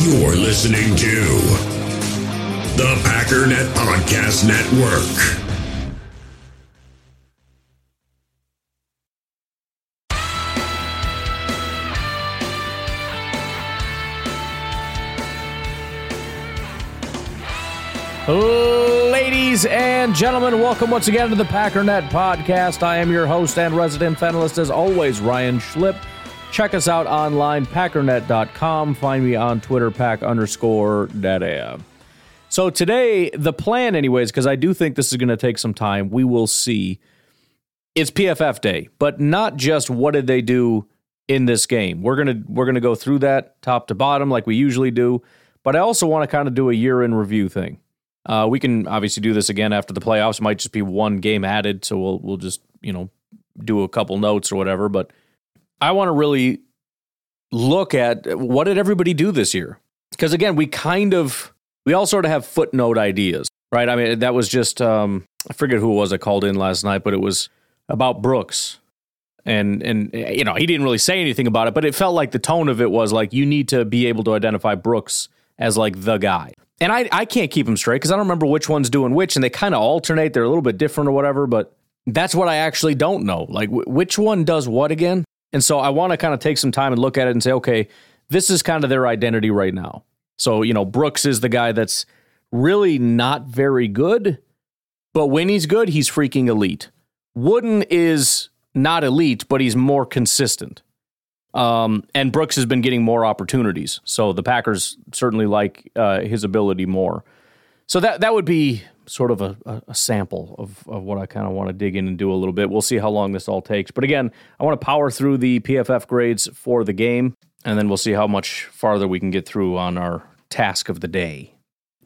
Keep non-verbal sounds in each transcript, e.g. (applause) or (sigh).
You're listening to the Packernet Podcast Network. Ladies and gentlemen, welcome once again to the Packernet Podcast. I am your host and resident panelist, as always, Ryan Schlipp. Check us out online, packernet.com. Find me on Twitter, pack underscore data. So today, the plan, anyways, because I do think this is going to take some time, we will see. It's PFF day, but not just what did they do in this game. We're gonna we're gonna go through that top to bottom like we usually do, but I also want to kind of do a year in review thing. Uh, we can obviously do this again after the playoffs. It might just be one game added, so we'll we'll just you know do a couple notes or whatever. But I want to really look at what did everybody do this year? Because again, we kind of we all sort of have footnote ideas, right? I mean, that was just um, I forget who it was I called in last night, but it was about Brooks. And and you know he didn't really say anything about it, but it felt like the tone of it was like you need to be able to identify Brooks as like the guy and I, I can't keep them straight because I don't remember which one's doing which, and they kind of alternate. They're a little bit different or whatever, but that's what I actually don't know. Like, w- which one does what again? And so I want to kind of take some time and look at it and say, okay, this is kind of their identity right now. So, you know, Brooks is the guy that's really not very good, but when he's good, he's freaking elite. Wooden is not elite, but he's more consistent. Um, and Brooks has been getting more opportunities, so the Packers certainly like uh, his ability more. So that that would be sort of a, a sample of, of what I kind of want to dig in and do a little bit. We'll see how long this all takes. But again, I want to power through the PFF grades for the game, and then we'll see how much farther we can get through on our task of the day.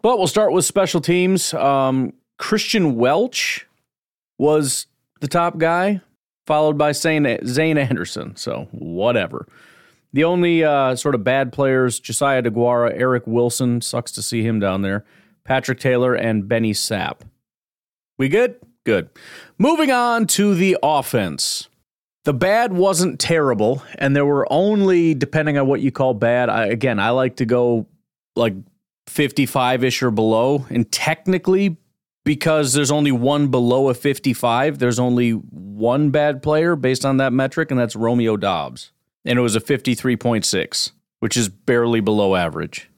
But we'll start with special teams. Um, Christian Welch was the top guy followed by Zayne, Zayne Anderson. So, whatever. The only uh, sort of bad players Josiah DeGuara, Eric Wilson, sucks to see him down there, Patrick Taylor, and Benny Sapp. We good? Good. Moving on to the offense. The bad wasn't terrible, and there were only, depending on what you call bad, I, again, I like to go like 55 ish or below. And technically, because there's only one below a 55. There's only one bad player based on that metric, and that's Romeo Doubs. And it was a 53.6, which is barely below average.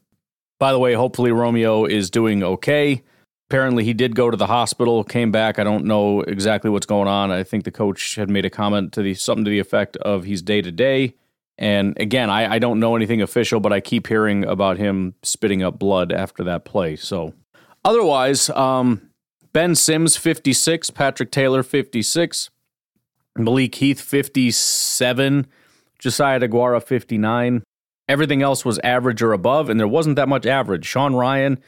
By the way, hopefully Romeo is doing okay. Apparently, he did go to the hospital, came back. I don't know exactly what's going on. I think the coach had made a comment to the something to the effect of he's day to day. And again, I, I don't know anything official, but I keep hearing about him spitting up blood after that play. So, otherwise, um, Ben Sims, 56. Patrick Taylor, 56. Malik Heath, 57. Josiah DeGuara, 59. Everything else was average or above, and there wasn't that much average. Sean Rhyan,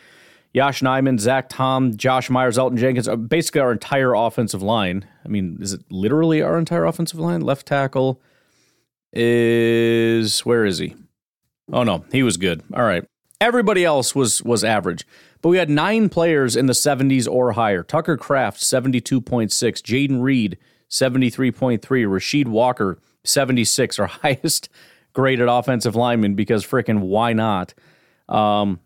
Yosh Nijman, Zach Tom, Josh Myers, Elgton Jenkins, uh, basically our entire offensive line. I mean, is it literally our entire offensive line? Left tackle is where is he? Oh no, he was good. All right. Everybody else was was average. But we had nine players in the 70s or higher. Tucker Kraft, 72.6. Jayden Reed, 73.3. Rasheed Walker, 76, our (laughs) highest graded offensive lineman because freaking why not? Um,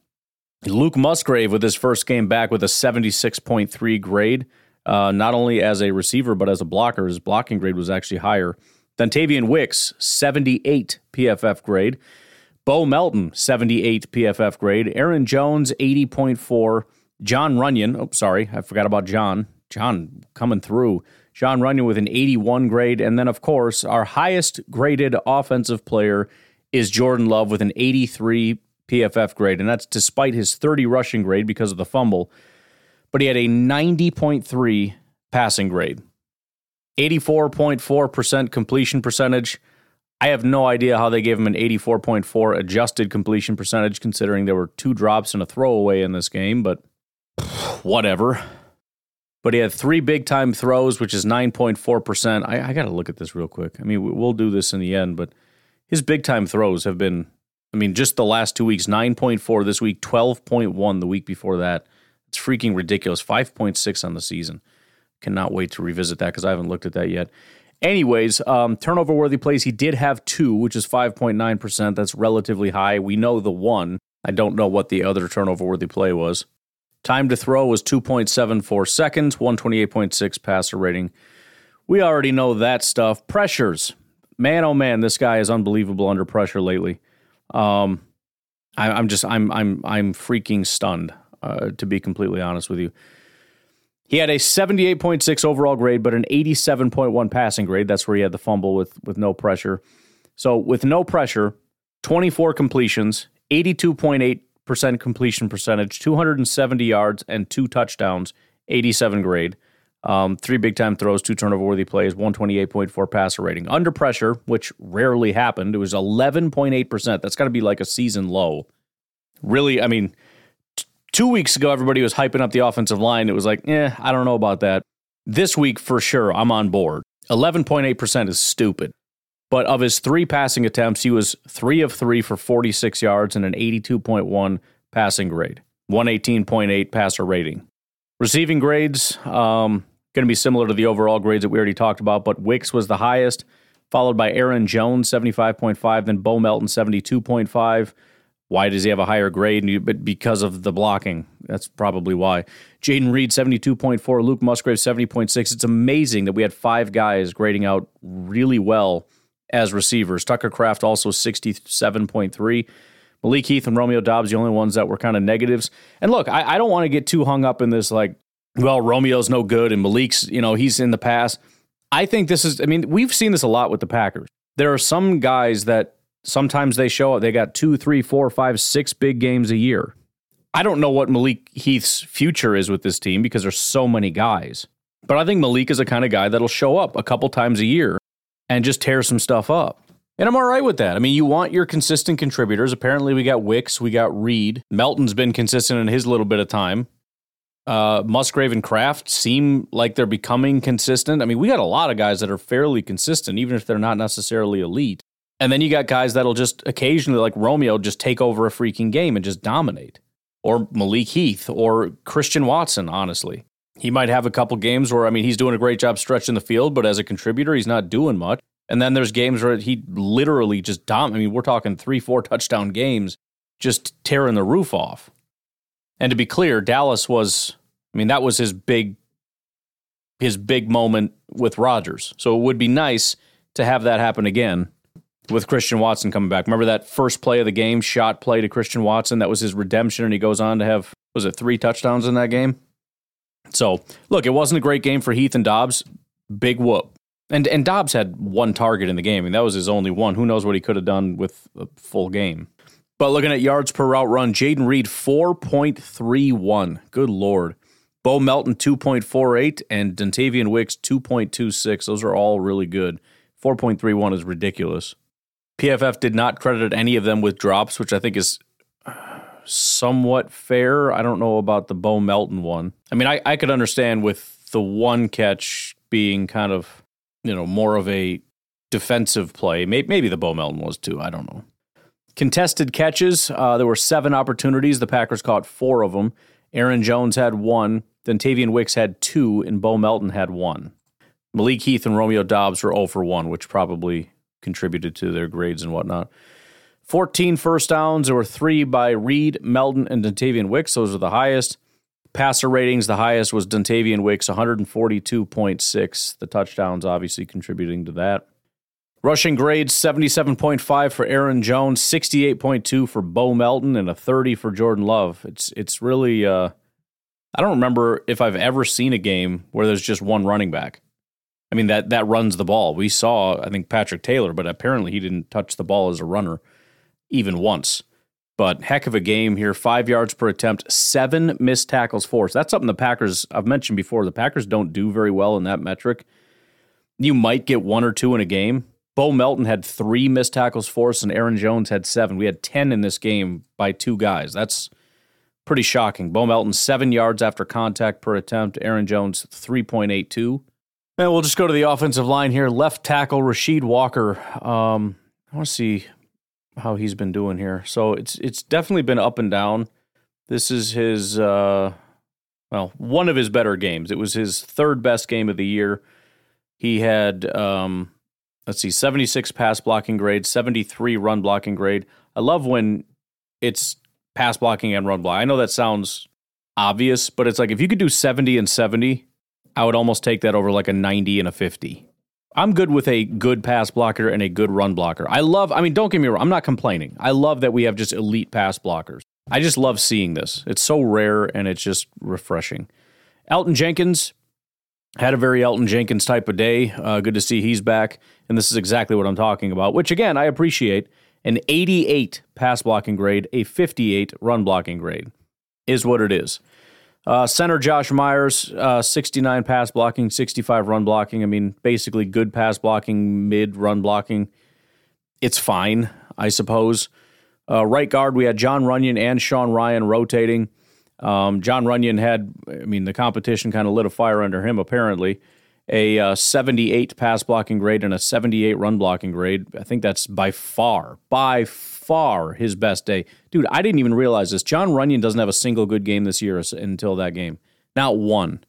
Luke Musgrave with his first game back with a 76.3 grade, uh, not only as a receiver, but as a blocker. His blocking grade was actually higher. Dontayvion Wicks, 78 PFF grade. Bo Melton, 78 PFF grade. Aaron Jones, 80.4. Jon Runyan, oh, sorry, I forgot about John. John coming through. Jon Runyan with an 81 grade. And then, of course, our highest graded offensive player is Jordan Love with an 83 PFF grade. And that's despite his 30 rushing grade because of the fumble. But he had a 90.3 passing grade, 84.4% completion percentage. I have no idea how they gave him an 84.4 adjusted completion percentage, considering there were two drops and a throwaway in this game, but (sighs) whatever. But he had three big time throws, which is 9.4%. I, I got to look at this real quick. I mean, we'll do this in the end, but his big time throws have been, I mean, just the last two weeks 9.4 this week, 12.1 the week before that. It's freaking ridiculous. 5.6 on the season. Cannot wait to revisit that because I haven't looked at that yet. Anyways, um, turnover worthy plays, he did have two, which is 5.9%. That's relatively high. We know the one. I don't know what the other turnover worthy play was. Time to throw was 2.74 seconds, 128.6 passer rating. We already know that stuff. Pressures. Man, oh man, this guy is unbelievable under pressure lately. Um, I, am just, I'm, I'm, I'm freaking stunned, uh, to be completely honest with you. He had a 78.6 overall grade, but an 87.1 passing grade. That's where he had the fumble with with no pressure. So with no pressure, 24 completions, 82.8% completion percentage, 270 yards, and two touchdowns, 87 grade. Um, three big time throws, two turnover worthy plays, 128.4 passer rating. Under pressure, which rarely happened, it was 11.8%. That's got to be like a season low. Really, I mean, Two weeks ago, everybody was hyping up the offensive line. It was like, eh, I don't know about that. This week, for sure, I'm on board. 11.8% is stupid. But of his three passing attempts, he was three of three for 46 yards and an 82.1 passing grade, 118.8 passer rating. Receiving grades, um, going to be similar to the overall grades that we already talked about, but Wicks was the highest, followed by Aaron Jones, 75.5, then Bo Melton, 72.5. Why does he have a higher grade? But because of the blocking. That's probably why. Jayden Reed, 72.4. Luke Musgrave, 70.6. It's amazing that we had five guys grading out really well as receivers. Tucker Kraft also 67.3. Malik Heath and Romeo Doubs, the only ones that were kind of negatives. And look, I, I don't want to get too hung up in this, like, well, Romeo's no good and Malik's, you know, he's in the past. I think this is, I mean, we've seen this a lot with the Packers. There are some guys that Sometimes they show up, they got two, three, four, five, six big games a year. I don't know what Malik Heath's future is with this team because there's so many guys. But I think Malik is a kind of guy that'll show up a couple times a year and just tear some stuff up. And I'm all right with that. I mean, you want your consistent contributors. Apparently, we got Wicks, we got Reed. Melton's been consistent in his little bit of time. Uh, Musgrave and Kraft seem like they're becoming consistent. I mean, we got a lot of guys that are fairly consistent, even if they're not necessarily elite. And then you got guys that'll just occasionally, like Romeo, just take over a freaking game and just dominate. Or Malik Heath or Christian Watson, honestly. He might have a couple games where, I mean, he's doing a great job stretching the field, but as a contributor, he's not doing much. And then there's games where he literally just dom. I mean, we're talking three, four touchdown games, just tearing the roof off. And to be clear, Dallas was, I mean, that was his big, his big moment with Rodgers. So it would be nice to have that happen again with Christian Watson coming back. Remember that first play of the game, shot play to Christian Watson? That was his redemption, and he goes on to have, was it three touchdowns in that game? So, look, it wasn't a great game for Heath and Doubs. Big whoop. And and Doubs had one target in the game, and that was his only one. Who knows what he could have done with a full game. But looking at yards per route run, Jayden Reed 4.31. Good lord. Bo Melton 2.48 and Dontayvion Wicks 2.26. Those are all really good. 4.31 is ridiculous. PFF did not credit any of them with drops, which I think is somewhat fair. I don't know about the Bo Melton one. I mean, I, I could understand with the one catch being kind of, you know, more of a defensive play. Maybe, maybe the Bo Melton was too. I don't know. Contested catches, uh, there were seven opportunities. The Packers caught four of them. Aaron Jones had one. Dontayvion Wicks had two, and Bo Melton had one. Malik Heath and Romeo Doubs were 0 for 1, which probably contributed to their grades and whatnot. 14 first downs. There were three by Reed, Melton, and Dontayvion Wicks. Those are the highest. Passer ratings, the highest was Dontayvion Wicks, 142.6. The touchdowns obviously contributing to that. Rushing grades, 77.5 for Aaron Jones, 68.2 for Bo Melton, and a 30 for Jordan Love. It's it's really uh, I don't remember if I've ever seen a game where there's just one running back. I mean that that runs the ball. We saw I think Patrick Taylor, but apparently he didn't touch the ball as a runner even once. But heck of a game here, five yards per attempt, seven missed tackles forced. That's something the Packers I've mentioned before. The Packers don't do very well in that metric. You might get one or two in a game. Bo Melton had three missed tackles forced, and Aaron Jones had seven. We had ten in this game by two guys. That's pretty shocking. Bo Melton seven yards after contact per attempt. Aaron Jones three point eight two. And we'll just go to the offensive line here. Left tackle Rasheed Walker. Um, I want to see how he's been doing here. So it's it's definitely been up and down. This is his uh, well, one of his better games. It was his third best game of the year. He had um, let's see, 76 pass blocking grade, 73 run blocking grade. I love when it's pass blocking and run block. I know that sounds obvious, but it's like if you could do 70 and 70, I would almost take that over like a 90 and a 50. I'm good with a good pass blocker and a good run blocker. I love, I mean, don't get me wrong, I'm not complaining. I love that we have just elite pass blockers. I just love seeing this. It's so rare and it's just refreshing. Elgton Jenkins had a very Elgton Jenkins type of day. Uh, good to see he's back. And this is exactly what I'm talking about, which again, I appreciate. An 88 pass blocking grade, a 58 run blocking grade is what it is. Uh, center Josh Myers, uh, 69 pass blocking, 65 run blocking. I mean, basically good pass blocking, mid run blocking. It's fine, I suppose. Uh, right guard, we had Jon Runyan and Sean Rhyan rotating. Um, Jon Runyan had, I mean, the competition kind of lit a fire under him, apparently. A uh, 78 pass blocking grade and a 78 run blocking grade. I think that's by far, by his best day. Dude, I didn't even realize this. Jon Runyan doesn't have a single good game this year until that game. Not one.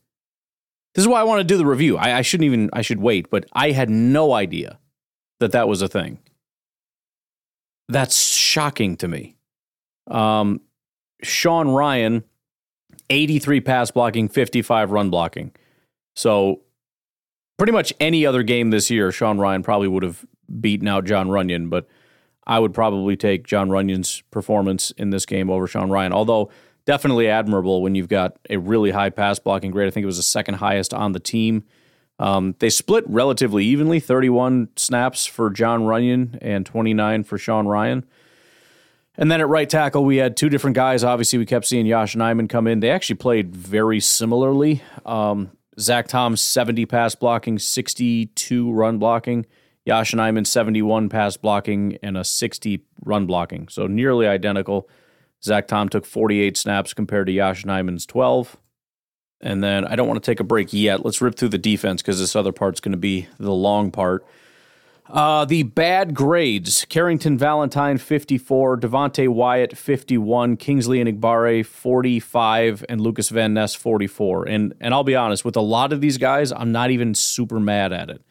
This is why I want to do the review. I, I shouldn't even, I should wait, but I had no idea that that was a thing. That's shocking to me. Um, Sean Rhyan, 83 pass blocking, 55 run blocking. So pretty much any other game this year, Sean Rhyan probably would have beaten out Jon Runyan, but I would probably take Jon Runyan's performance in this game over Sean Rhyan, Although definitely admirable when you've got a really high pass blocking grade. I think it was the second highest on the team. Um, they split relatively evenly 31 snaps for Jon Runyan and 29 for Sean Rhyan. And then at right tackle, we had two different guys. Obviously, we kept seeing Yosh Nijman come in. They actually played very similarly. Um, Zach Tom, 70 pass blocking, 62 run blocking. Yosh Nijman, 71 pass blocking, and a 60 run blocking. So nearly identical. Zach Tom took 48 snaps compared to Yosh Nijman's 12. And then I don't want to take a break yet. Let's rip through the defense because this other part's going to be the long part. Uh, the bad grades Carrington Valentine, 54, Devonte Wyatt, 51, Kingsley Enagbare, 45, and Lucas Van Ness, 44. And, and I'll be honest, with a lot of these guys, I'm not even super mad at it.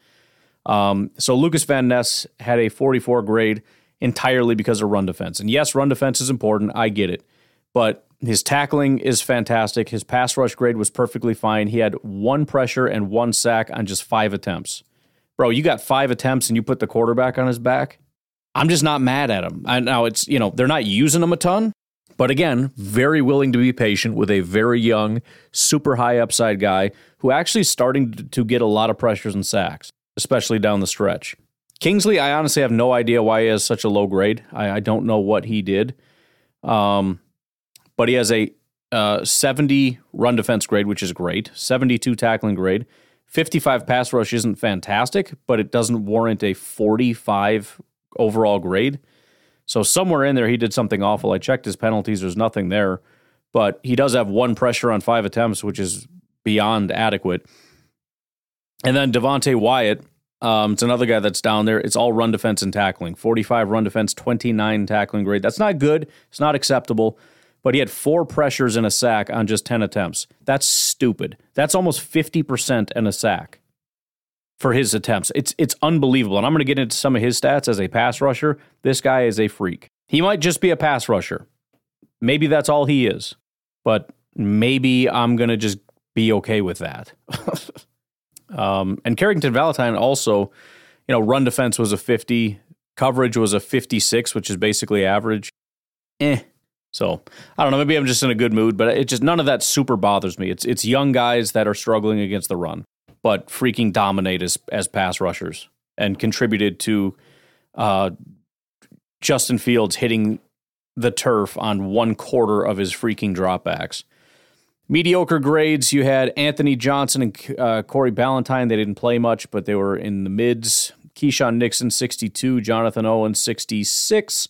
Um, so Lucas Van Ness had a 44 grade entirely because of run defense. And yes, run defense is important. I get it. But his tackling is fantastic. His pass rush grade was perfectly fine. He had one pressure and one sack on just five attempts. Bro, you got five attempts and you put the quarterback on his back. I'm just not mad at him. I now it's, you know, they're not using him a ton, but again, very willing to be patient with a very young, super high upside guy who actually is starting to get a lot of pressures and sacks, especially down the stretch. Kingsley, I honestly have no idea why he has such a low grade. I, I don't know what he did. Um, but he has a uh, 70 run defense grade, which is great, 72 tackling grade. 55 pass rush isn't fantastic, but it doesn't warrant a 45 overall grade. So somewhere in there, he did something awful. I checked his penalties, there's nothing there, but he does have one pressure on five attempts, which is beyond adequate. And then Devonte Wyatt, um, it's another guy that's down there. It's all run defense and tackling. 45 run defense, 29 tackling grade. That's not good. It's not acceptable but he had four pressures and a sack on just 10 attempts. That's stupid. That's almost 50% in a sack for his attempts. It's it's unbelievable. And I'm going to get into some of his stats as a pass rusher. This guy is a freak. He might just be a pass rusher. Maybe that's all he is. But maybe I'm going to just be okay with that. (laughs) um, and Carrington Valentine also, you know, run defense was a 50, coverage was a 56, which is basically average. Eh, so I don't know. Maybe I'm just in a good mood, but it just none of that super bothers me. It's it's young guys that are struggling against the run, but freaking dominate as as pass rushers and contributed to uh, Justin Fields hitting the turf on one quarter of his freaking dropbacks. Mediocre grades. You had Anthony Johnson and uh, Corey Ballentine. They didn't play much, but they were in the mids. Keisean Nixon, 62. Jonathan Owen, 66.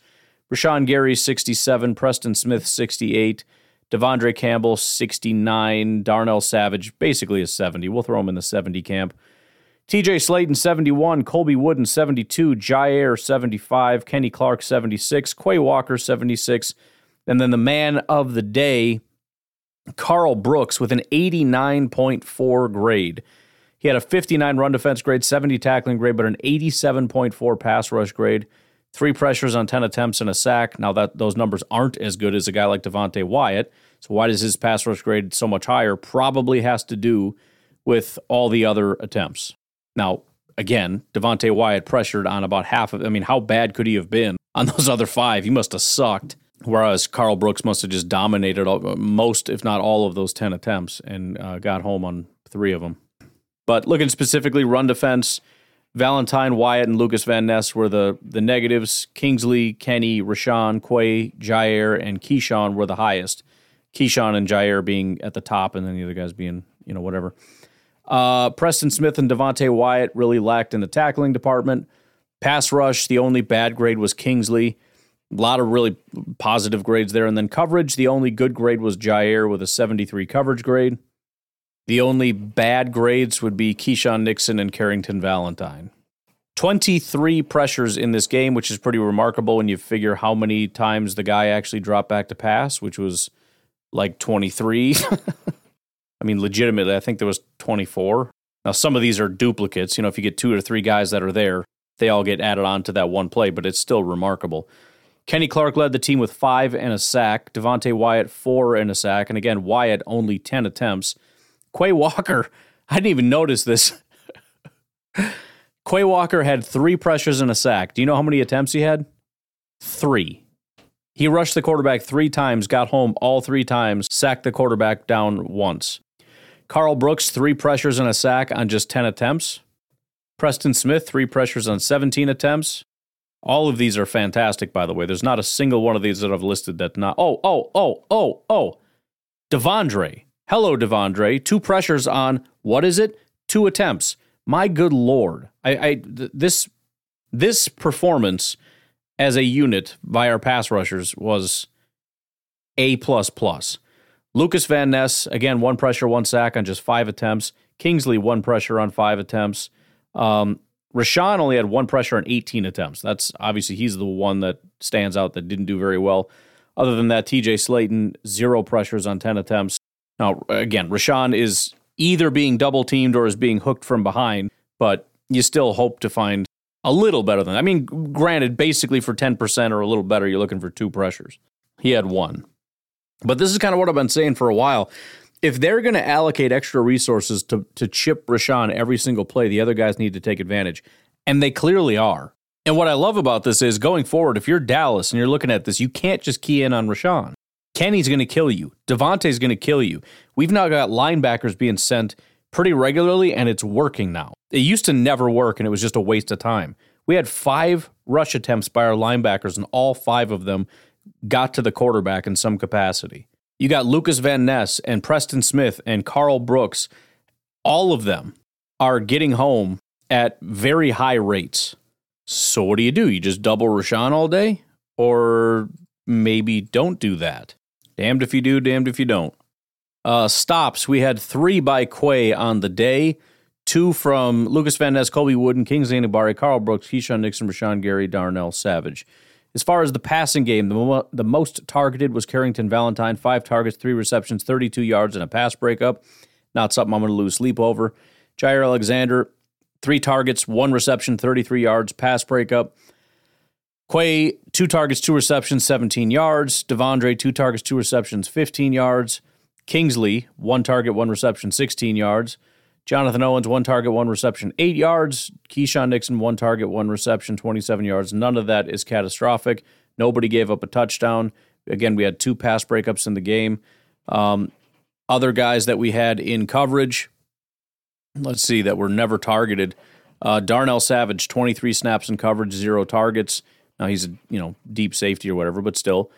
Rashan Gary, 67. Preston Smith, 68. De'Vondre Campbell, 69. Darnell Savage, basically a 70. We'll throw him in the 70 camp. TJ Slaton, 71. Colby Wooden, 72. Jaire, 75. Kenny Clark, 76. Quay Walker, 76. And then the man of the day, Karl Brooks, with an 89.4 grade. He had a 59 run defense grade, 70 tackling grade, but an 87.4 pass rush grade. three pressures on 10 attempts and a sack. Now that those numbers aren't as good as a guy like Devonte Wyatt. So why does his pass rush grade so much higher? Probably has to do with all the other attempts. Now, again, Devonte Wyatt pressured on about half of I mean, how bad could he have been on those (laughs) other five? He must have sucked. Whereas Karl Brooks must have just dominated all, most, if not all, of those 10 attempts and uh, got home on three of them. But looking specifically, run defense, Valentine, Wyatt, and Lucas Van Ness were the, the negatives. Kingsley, Kenny, Rashan, Quay, Jaire, and Keisean were the highest. Keisean and Jaire being at the top, and then the other guys being, you know, whatever. Uh, Preston Smith and Devonte Wyatt really lacked in the tackling department. Pass rush, the only bad grade was Kingsley. A lot of really positive grades there. And then coverage, the only good grade was Jaire with a 73 coverage grade. The only bad grades would be Keisean Nixon and Carrington Valentine. 23 pressures in this game, which is pretty remarkable when you figure how many times the guy actually dropped back to pass, which was like 23. (laughs) I mean, legitimately, I think there was 24. Now, some of these are duplicates. You know, if you get two or three guys that are there, they all get added on to that one play, but it's still remarkable. Kenny Clark led the team with five and a sack. Devonte Wyatt, four and a sack. And again, Wyatt only 10 attempts. Quay Walker, (laughs) I didn't even notice this. Quay Walker had three pressures and a sack. Do you know how many attempts he had? Three. He rushed the quarterback three times, got home all three times, sacked the quarterback down once. Karl Brooks, three pressures and a sack on just 10 attempts. Preston Smith, three pressures on 17 attempts. All of these are fantastic, by the way. There's not a single one of these that I've listed that not. Oh, oh, oh, oh, oh. De'Vondre. Hello, De'Vondre. Two pressures on, what is it? Two attempts. My good lord. I, I th- this this performance as a unit by our pass rushers was A plus plus. Lucas Van Ness, again, one pressure, one sack on just five attempts. Kingsley, one pressure on five attempts. Um, Rashan only had one pressure on 18 attempts. That's obviously he's the one that stands out that didn't do very well. Other than that, TJ Slaton, zero pressures on 10 attempts. Now, again, Rashan is either being double teamed or is being hooked from behind, but you still hope to find a little better than that. I mean, granted, basically for 10% or a little better, you're looking for two pressures. He had one. But this is kind of what I've been saying for a while. If they're going to allocate extra resources to, to chip Rashan every single play, the other guys need to take advantage. And they clearly are. And what I love about this is going forward, if you're Dallas and you're looking at this, you can't just key in on Rashan. Kenny's going to kill you. Devonte's going to kill you. We've now got linebackers being sent pretty regularly, and it's working now. It used to never work, and it was just a waste of time. We had five rush attempts by our linebackers, and all five of them got to the quarterback in some capacity. You got Lucas Van Ness and Preston Smith and Karl Brooks. All of them are getting home at very high rates. So what do you do? You just double Rashan all day? Or maybe don't do that. Damned if you do, damned if you don't. Uh, stops, we had three by Quay on the day, two from Lucas Van Ness, Colby Wooden, Kingsley Enagbare, Carl Brooks, Keisean Nixon, Rashan Gary, Darnell Savage. As far as the passing game, the, mo- the most targeted was Carrington Valentine, five targets, three receptions, 32 yards, and a pass breakup. Not something I'm going to lose sleep over. Jaire Alexander, three targets, one reception, 33 yards, pass breakup. Quay, two targets, two receptions, 17 yards. De'Vondre, two targets, two receptions, 15 yards. Kingsley, one target, one reception, 16 yards. Jonathan Owens, one target, one reception, eight yards. Keisean Nixon, one target, one reception, 27 yards. None of that is catastrophic. Nobody gave up a touchdown. Again, we had two pass breakups in the game. Um, other guys that we had in coverage, let's see, that were never targeted. Uh, Darnell Savage, 23 snaps in coverage, zero targets. Now he's a you know deep safety or whatever, but still.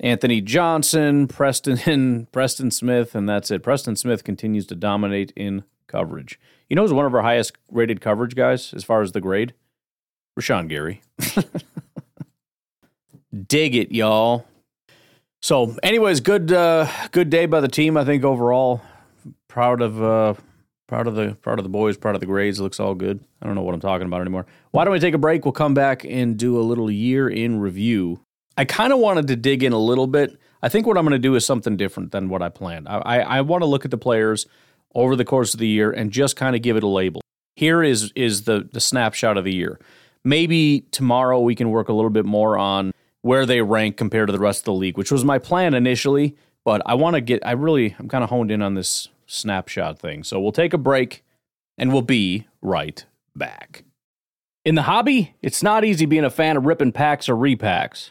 Anthony Johnson, Preston, (laughs) Preston Smith, and that's it. Preston Smith continues to dominate in coverage. You know who's one of our highest rated coverage guys as far as the grade? Rashan Gary. (laughs) Dig it, y'all. So, anyways, good uh, good day by the team. I think overall, proud of uh, proud of the proud of the boys, proud of the grades. Looks all good. I don't know what I'm talking about anymore. Why don't we take a break? We'll come back and do a little year in review. I kind of wanted to dig in a little bit. I think what I'm going to do is something different than what I planned. I, I, I want to look at the players over the course of the year and just kind of give it a label. Here is is the the snapshot of the year. maybe tomorrow we can work a little bit more on where they rank compared to the rest of the league, which was my plan initially. But I want to get, I really, I'm kind of honed in on this snapshot thing. So we'll take a break and we'll be right back. In the hobby, it's not easy being a fan of ripping packs or repacks.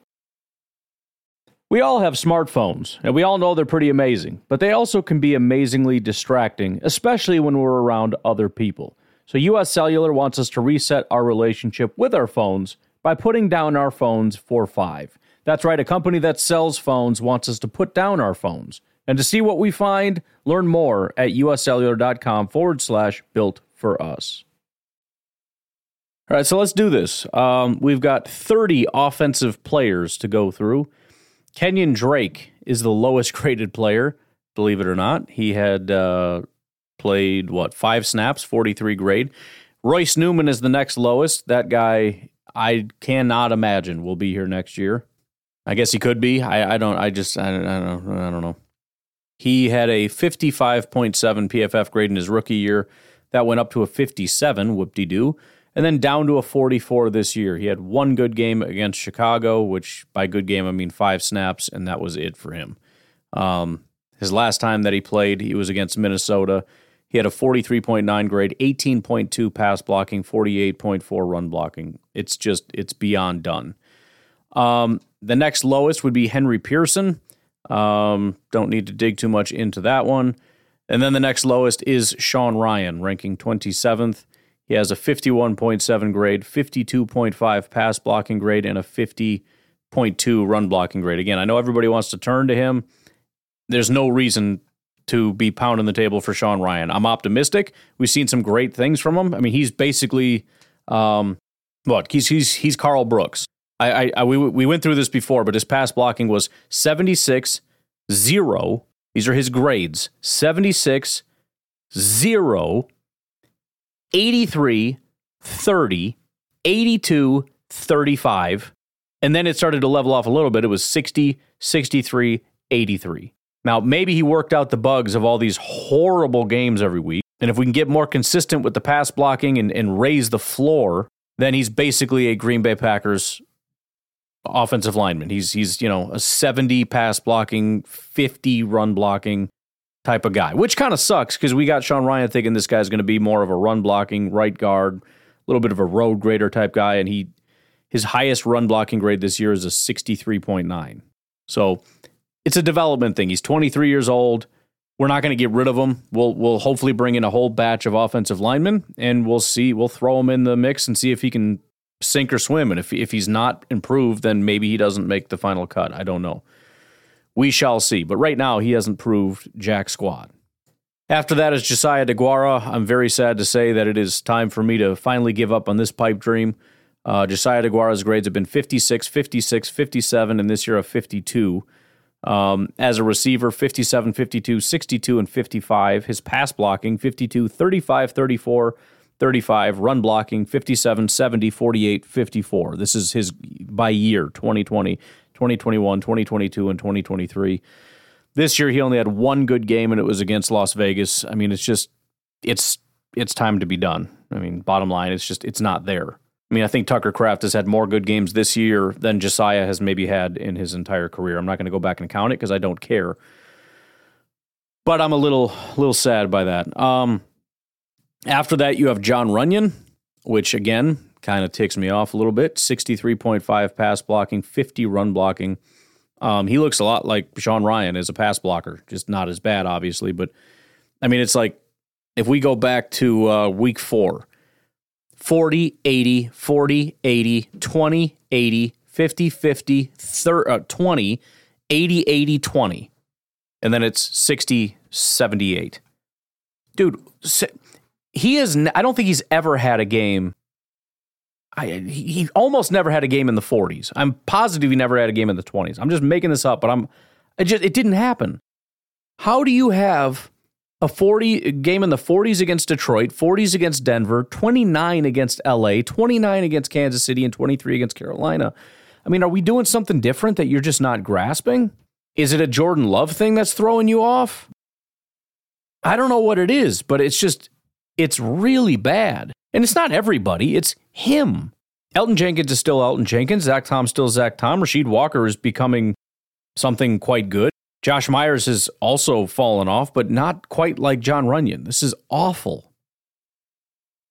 We all have smartphones, and we all know they're pretty amazing, but they also can be amazingly distracting, especially when we're around other people. So, US Cellular wants us to reset our relationship with our phones by putting down our phones for five. That's right, a company that sells phones wants us to put down our phones. And to see what we find, learn more at uscellular.com forward slash built for us. All right, so let's do this. Um, we've got 30 offensive players to go through. Kenyon Drake is the lowest (laughs) graded player, believe it or not. He had uh, played, what, five snaps, 43 grade. Royce Newman is the next lowest. That guy, I cannot imagine will be here next year. I guess he could be. I, I don't. I just. I, I don't. I don't know. He had a 55.7 PFF grade in his rookie year. That went up to a 57. Whoop de doo. And then down to a 44 this year. He had one good game against Chicago, which by good game I mean five snaps, and that was it for him. Um, his last time that he played, he was against Minnesota. He had a 43.9 grade, 18.2 pass blocking, 48.4 run blocking. It's just, it's beyond done. Um, the next lowest would be Henry Pearson. Um, don't need to dig too much into that one. And then the next lowest is Sean Rhyan, ranking 27th. He has a 51.7 grade, 52.5 pass blocking grade, and a 50.2 run blocking grade. Again, I know everybody wants to turn to him. There's no reason to be pounding the table for Sean Rhyan. I'm optimistic. We've seen some great things from him. I mean, he's basically um, what? He's he's he's Karl Brooks. I, I, I, we, we went through this before, but his pass blocking was 76, 0. These are his grades 76, 0, 83, 30, 82, 35. And then it started to level off a little bit. It was 60, 63, 83. Now, maybe he worked out the bugs of all these horrible games every week. And if we can get more consistent with the pass blocking and, and raise the floor, then he's basically a Green Bay Packers offensive lineman. He's he's you know a 70 pass blocking, 50 run blocking type of guy, which kind of sucks because we got Sean Rhyan thinking this guy's going to be more of a run blocking right guard, a little bit of a road grader type guy, and he his highest run blocking grade this year is a 63.9. So it's a development thing. He's 23 years old. We're not going to get rid of him. We'll we'll hopefully bring in a whole batch of offensive linemen, and we'll see. We'll throw him in the mix and see if he can sink or swim. And if if he's not improved, then maybe he doesn't make the final cut. I don't know. We shall see. But right now, he hasn't proved jack squad. After that is Josiah DeGuara. I'm very sad to say that it is time for me to finally give up on this pipe dream. Uh, Josiah DeGuara's grades have been 56, 56, 57, and this year a 52. Um, as a receiver, 57, 52, 62, and 55. His pass blocking, 52, 35, 34, 35. Run blocking, 57, 70, 48, 54. This is his by year, 2020, 2021, 2022, and 2023. This year he only had one good game and it was against Las Vegas. I mean, it's just it's it's time to be done. I mean, bottom line, it's just it's not there. I mean, I think Tucker Kraft has had more good games this year than Josiah has maybe had in his entire career. I'm not going to go back and count it because I don't care. But I'm a little little sad by that. Um, after that, you have Jon Runyan, which again kind of ticks me off a little bit. 63.5 pass blocking, 50 run blocking. Um, he looks a lot like Sean Rhyan as a pass blocker, just not as bad, obviously. But I mean, it's like if we go back to uh, week four 40, 80, 40, 80, 20, 80, 50, 50, 30, uh, 20, 80, 80, 20. And then it's 60, 78. Dude, he is, I don't think he's ever had a game I, he almost never had a game in the 40s. I'm positive he never had a game in the 20s. I'm just making this up, but I'm it just it didn't happen. How do you have a 40 game in the 40s against Detroit, 40s against Denver, 29 against LA, 29 against Kansas City and 23 against Carolina? I mean, are we doing something different that you're just not grasping? Is it a Jordan Love thing that's throwing you off? I don't know what it is, but it's just it's really bad. And it's not everybody, it's him. Elgton Jenkins is still Elgton Jenkins. Zach Tom still Zach Tom. Rasheed Walker is becoming something quite good. Josh Myers has also fallen off, but not quite like Jon Runyan. This is awful.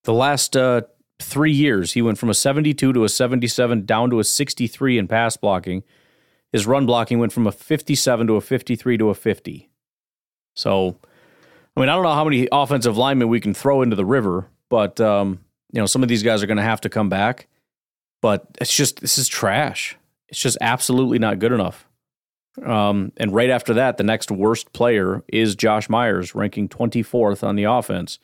The last uh, three years, he went from a 72 to a 77 down to a 63 in pass blocking. His run blocking went from a 57 to a 53 to a 50. So, I mean, I don't know how many offensive linemen we can throw into the river, but um, you know, some of these guys are going to have to come back, but it's just this is trash. It's just absolutely not good enough. Um, and right after that, the next worst player is Josh Myers, ranking 24th on the offense.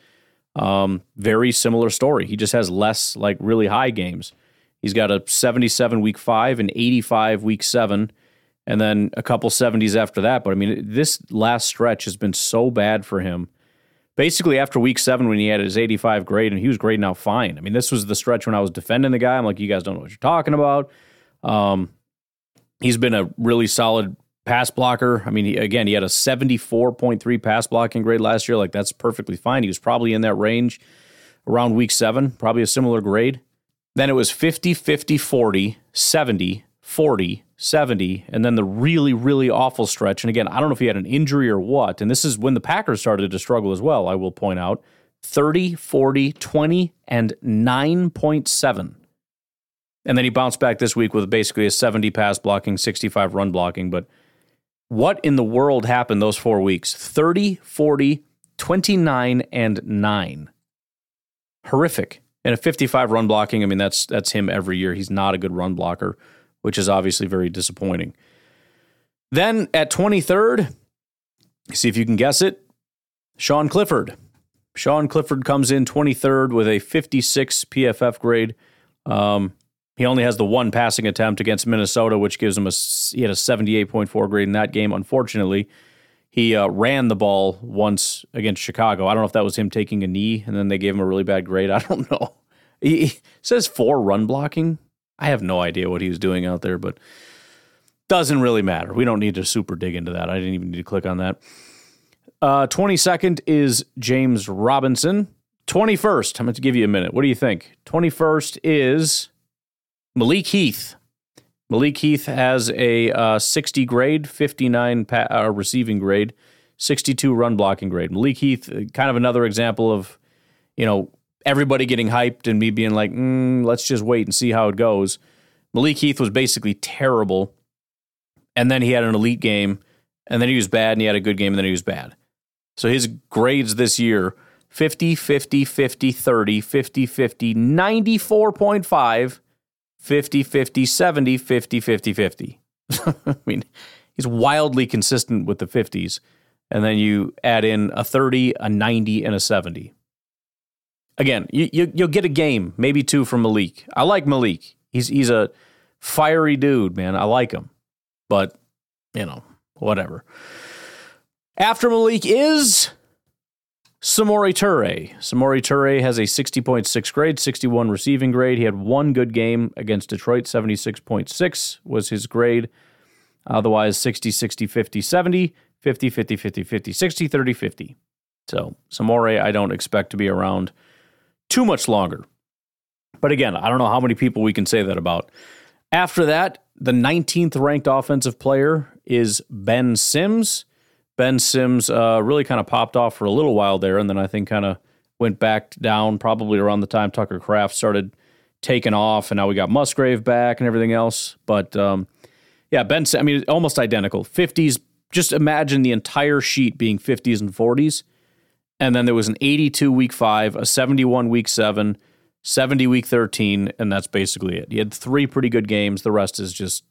Um, very similar story. He just has less like really high games. He's got a 77 week five and 85 week seven, and then a couple 70s after that. But I mean, this last stretch has been so bad for him basically after week seven when he had his 85 grade and he was grading out fine. I mean, this was the stretch when I was defending the guy. I'm like, you guys don't know what you're talking about. Um, he's been a really solid pass blocker. I mean, he, again, he had a 74.3 pass blocking grade last year. Like, that's perfectly fine. He was probably in that range around week seven, probably a similar grade. Then it was 50, 50, 40, 70, 40, 70, and then the really, really awful stretch. And again, I don't know if he had an injury or what. And this is when the Packers started to struggle as well, I will point out 30, 40, 20, and 9.7. And then he bounced back this week with basically a 70 pass blocking, 65 run blocking. But what in the world happened those four weeks? 30, 40, 29, and 9. Horrific. And a 55 run blocking, I mean, that's that's him every year. He's not a good run blocker which is obviously very disappointing. Then at 23rd, see if you can guess it, Sean Clifford. Sean Clifford comes in 23rd with a 56 PFF grade. Um, he only has the one passing attempt against Minnesota, which gives him a he had a 78.4 grade in that game. Unfortunately, he uh, ran the ball once against Chicago. I don't know if that was him taking a knee and then they gave him a really bad grade. (laughs) I don't know. He, he says four run blocking. I have no idea what he was doing out there, but doesn't really matter. We don't need to super dig into that. I didn't even need to click on that. Uh, 22nd is James Robinson. 21st, I'm going to give you a minute. What do you think? 21st is Malik Heath. Malik Heath has a uh, 60 grade, 59 pa- uh, receiving grade, 62 run blocking grade. Malik Heath, uh, kind of another example of, you know, everybody getting hyped and me being like, mm, let's just wait and see how it goes. Malik Heath was basically terrible. And then he had an elite game. And then he was bad and he had a good game and then he was bad. So his grades this year 50, 50, 50, 30, 50, 50, 94.5, 50, 50, 70, 50, 50, 50. (laughs) I mean, he's wildly consistent with the 50s. and then you add in a 30, a 90, and a 70. Again, you, you you'll get a game, maybe two from Malik. I like Malik. He's he's a fiery dude, man. I like him. But, you know, whatever. After Malik is Samori Toure. Samori Toure has a 60.6 grade, 61 receiving grade. He had one good game against Detroit, 76.6 was his grade. Otherwise, 60, 60, 50, 70, 50, 50, 50, 50, 60, 30, 50. So, Samori, I don't expect to be around too much longer. But again, I don't know how many people we can say that about. After that, the 19th ranked offensive player is Ben Sims. Ben Sims uh, really kind of popped off for a little while there, and then I think kind of went back down probably around the time Tucker Kraft started taking off, and now we got Musgrave back and everything else. But um, yeah, Ben, I mean, almost identical. 50s, just imagine the entire sheet being 50s and 40s. And then there was an 82 week five, a 71 week seven, 70 week 13, and that's basically it. He had three pretty good games. The rest is just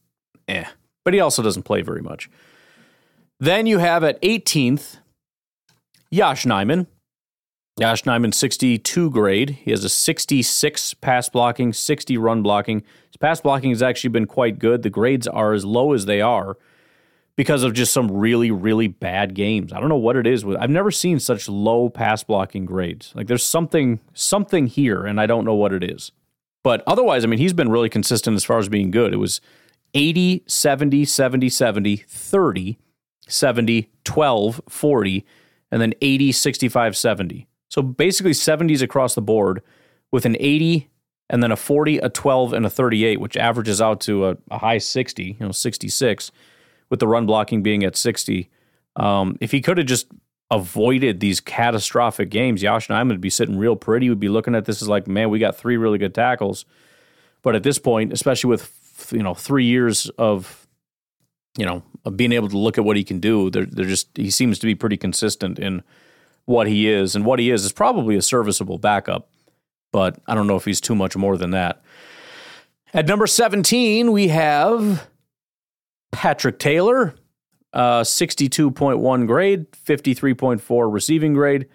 eh. But he also doesn't play very much. Then you have at 18th, Yosh Nijman. Yosh Nijman, 62 grade. He has a 66 pass blocking, 60 run blocking. His pass blocking has actually been quite good. The grades are as low as they are because of just some really, really bad games. I don't know what it is. With, I've never seen such low pass blocking grades. Like there's something, something here, and I don't know what it is. But otherwise, I mean, he's been really consistent as far as being good. It was 80, 70, 70, 70, 30, 70, 12, 40, and then 80, 65, 70. So basically 70s across the board with an 80 and then a 40, a 12, and a 38, which averages out to a, a high 60, you know, 66, with the run blocking being at 60. Um, if he could have just avoided these catastrophic games, Yosh Nijman would be sitting real pretty. We'd be looking at this as like, man, we got three really good tackles. But at this point, especially with you know three years of you know, being able to look at what he can do. They're, they're just he seems to be pretty consistent in what he is, and what he is is probably a serviceable backup, but I don't know if he's too much more than that. At number 17, we have Patrick Taylor, uh, 62.1 grade, 53.4 receiving grade.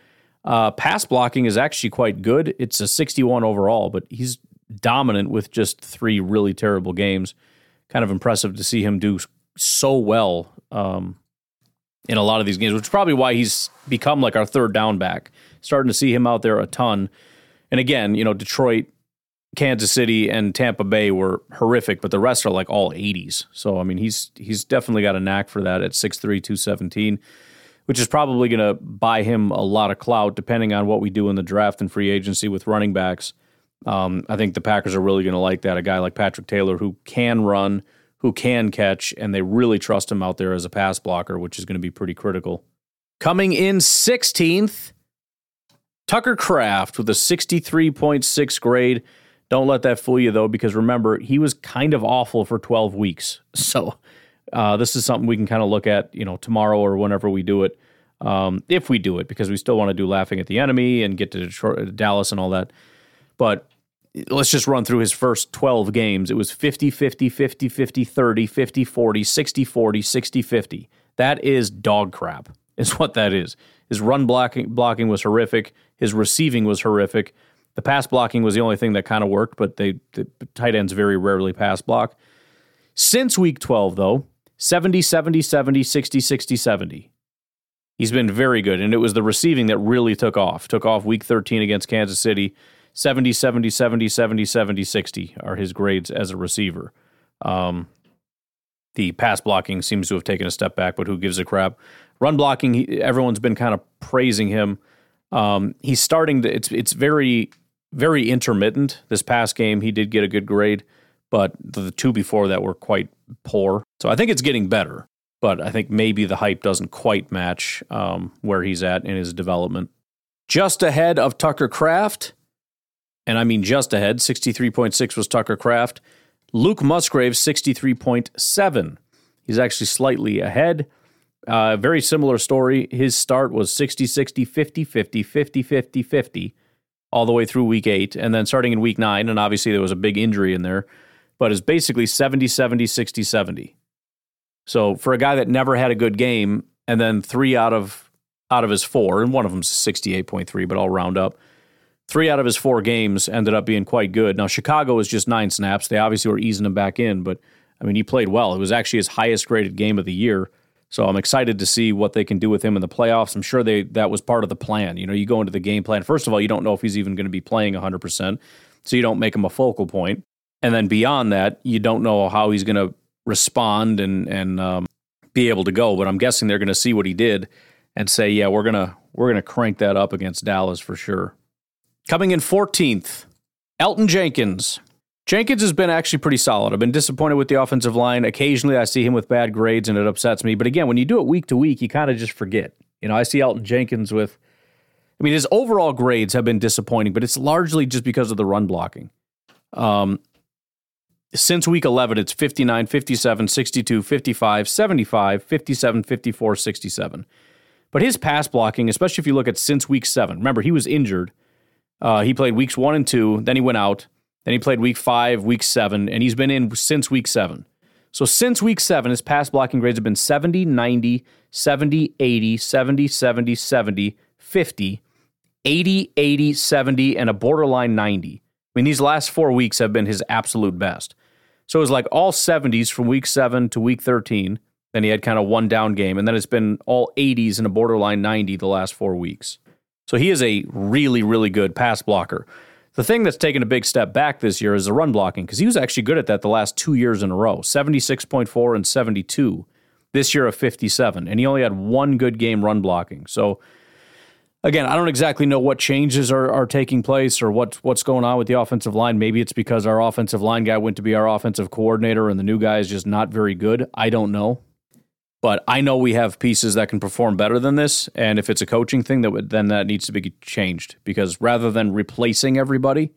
Uh, pass blocking is actually quite good. It's a 61 overall, but he's dominant with just three really terrible games. Kind of impressive to see him do so well um, in a lot of these games, which is probably why he's become like our third down back. Starting to see him out there a ton. And again, you know, Detroit, Kansas City, and Tampa Bay were horrific, but the rest are like all 80s. So I mean, he's he's definitely got a knack for that at 6'3", 217, which is probably going to buy him a lot of clout depending on what we do in the draft and free agency with running backs. Um, I think the Packers are really going to like that. A guy like Patrick Taylor who can run, who can catch, and they really trust him out there as a pass blocker, which is going to be pretty critical. Coming in 16th, Tucker Kraft with a 63.6 grade. Don't let that fool you, though, because remember, he was kind of awful for 12 weeks. So uh, this is something we can kind of look at, you know, tomorrow or whenever we do it, um, if we do it, because we still want to do laughing at the enemy and get to Detroit, Dallas and all that. But let's just run through his first 12 games. It was 50 50 50 50 30 50 40 60 40 60 50. That is dog crap. (laughs) Is what that is. His run blocking blocking was horrific. His receiving was horrific. The pass blocking was the only thing that kind of worked, but they the tight ends very rarely pass block. Since week 12 though, 70 70 70 60 60 70. He's been very good and it was the receiving that really took off. Took off week 13 against Kansas City 70, 70, 70, 70, 70, 60 are his grades as a receiver. Um, the pass blocking seems to have taken a step back, but who gives a crap? Run blocking, he, everyone's been kind of praising him. Um, he's starting to. It's it's very very intermittent. This past game, he did get a good grade, but the two before that were quite poor. So I think it's getting better, but I think maybe the hype doesn't quite match um, where he's at in his development. Just ahead of Tucker Kraft, and I mean just ahead. 63.6 was Tucker Kraft. Luke Musgrave, 63.7. He's actually slightly ahead. Uh, very similar story. His start was 60 60, 50 50, 50 50 50, all the way through week eight. And then starting in week nine, and obviously there was a big injury in there, but it's basically 70 70, 60 70. So for a guy that never had a good game, and then three out of out of his four, and one of them's 68.3, but I'll round up. Three out of his four games ended up being quite good. Now Chicago was just nine snaps. They obviously were easing him back in, but I mean he played well. It was actually his highest graded game of the year. So I'm excited to see what they can do with him in the playoffs. I'm sure they that was part of the plan. You know, you go into the game plan. First of all, you don't know if he's even going to be playing 100%, so you don't make him a focal point. And then beyond that, you don't know how he's going to respond and and um, be able to go. But I'm guessing they're going to see what he did and say, yeah, we're gonna we're gonna crank that up against Dallas for sure. Coming in 14th, Elgton Jenkins. Jenkins has been actually pretty solid. I've been disappointed with the offensive line. Occasionally, I see him with bad grades, and it upsets me. But again, when you do it week to week, you kind of just forget. You know, I see Elgton Jenkins with. I mean, his overall grades have been disappointing, but it's largely just because of the run blocking. Um, since week 11, it's 59, 57, 62, 55, 75, 57, 54, 67. But his pass blocking, especially if you look at since week seven, remember, he was injured. Uh, he played weeks one and two, then he went out. Then he played week five, week seven, and he's been in since week seven. So since week seven, his pass blocking grades have been 70, 90, 70, 80, 70, 70, 70, 50, 80, 80, 70, and a borderline 90. I mean, these last four weeks have been his absolute best. So it was like all 70s from week seven to week 13. Then he had kind of one down game, and then it's been all 80s and a borderline 90 the last four weeks. So he is a really, really good pass blocker. The thing that's taken a big step back this year is the run blocking because he was actually good at that the last two years in a row 76.4 and 72. This year of 57. And he only had one good game run blocking. So, again, I don't exactly know what changes are, are taking place or what, what's going on with the offensive line. Maybe it's because our offensive line guy went to be our offensive coordinator and the new guy is just not very good. I don't know. But I know we have pieces that can perform better than this, and if it's a coaching thing, that would, then that needs to be changed because rather than replacing everybody,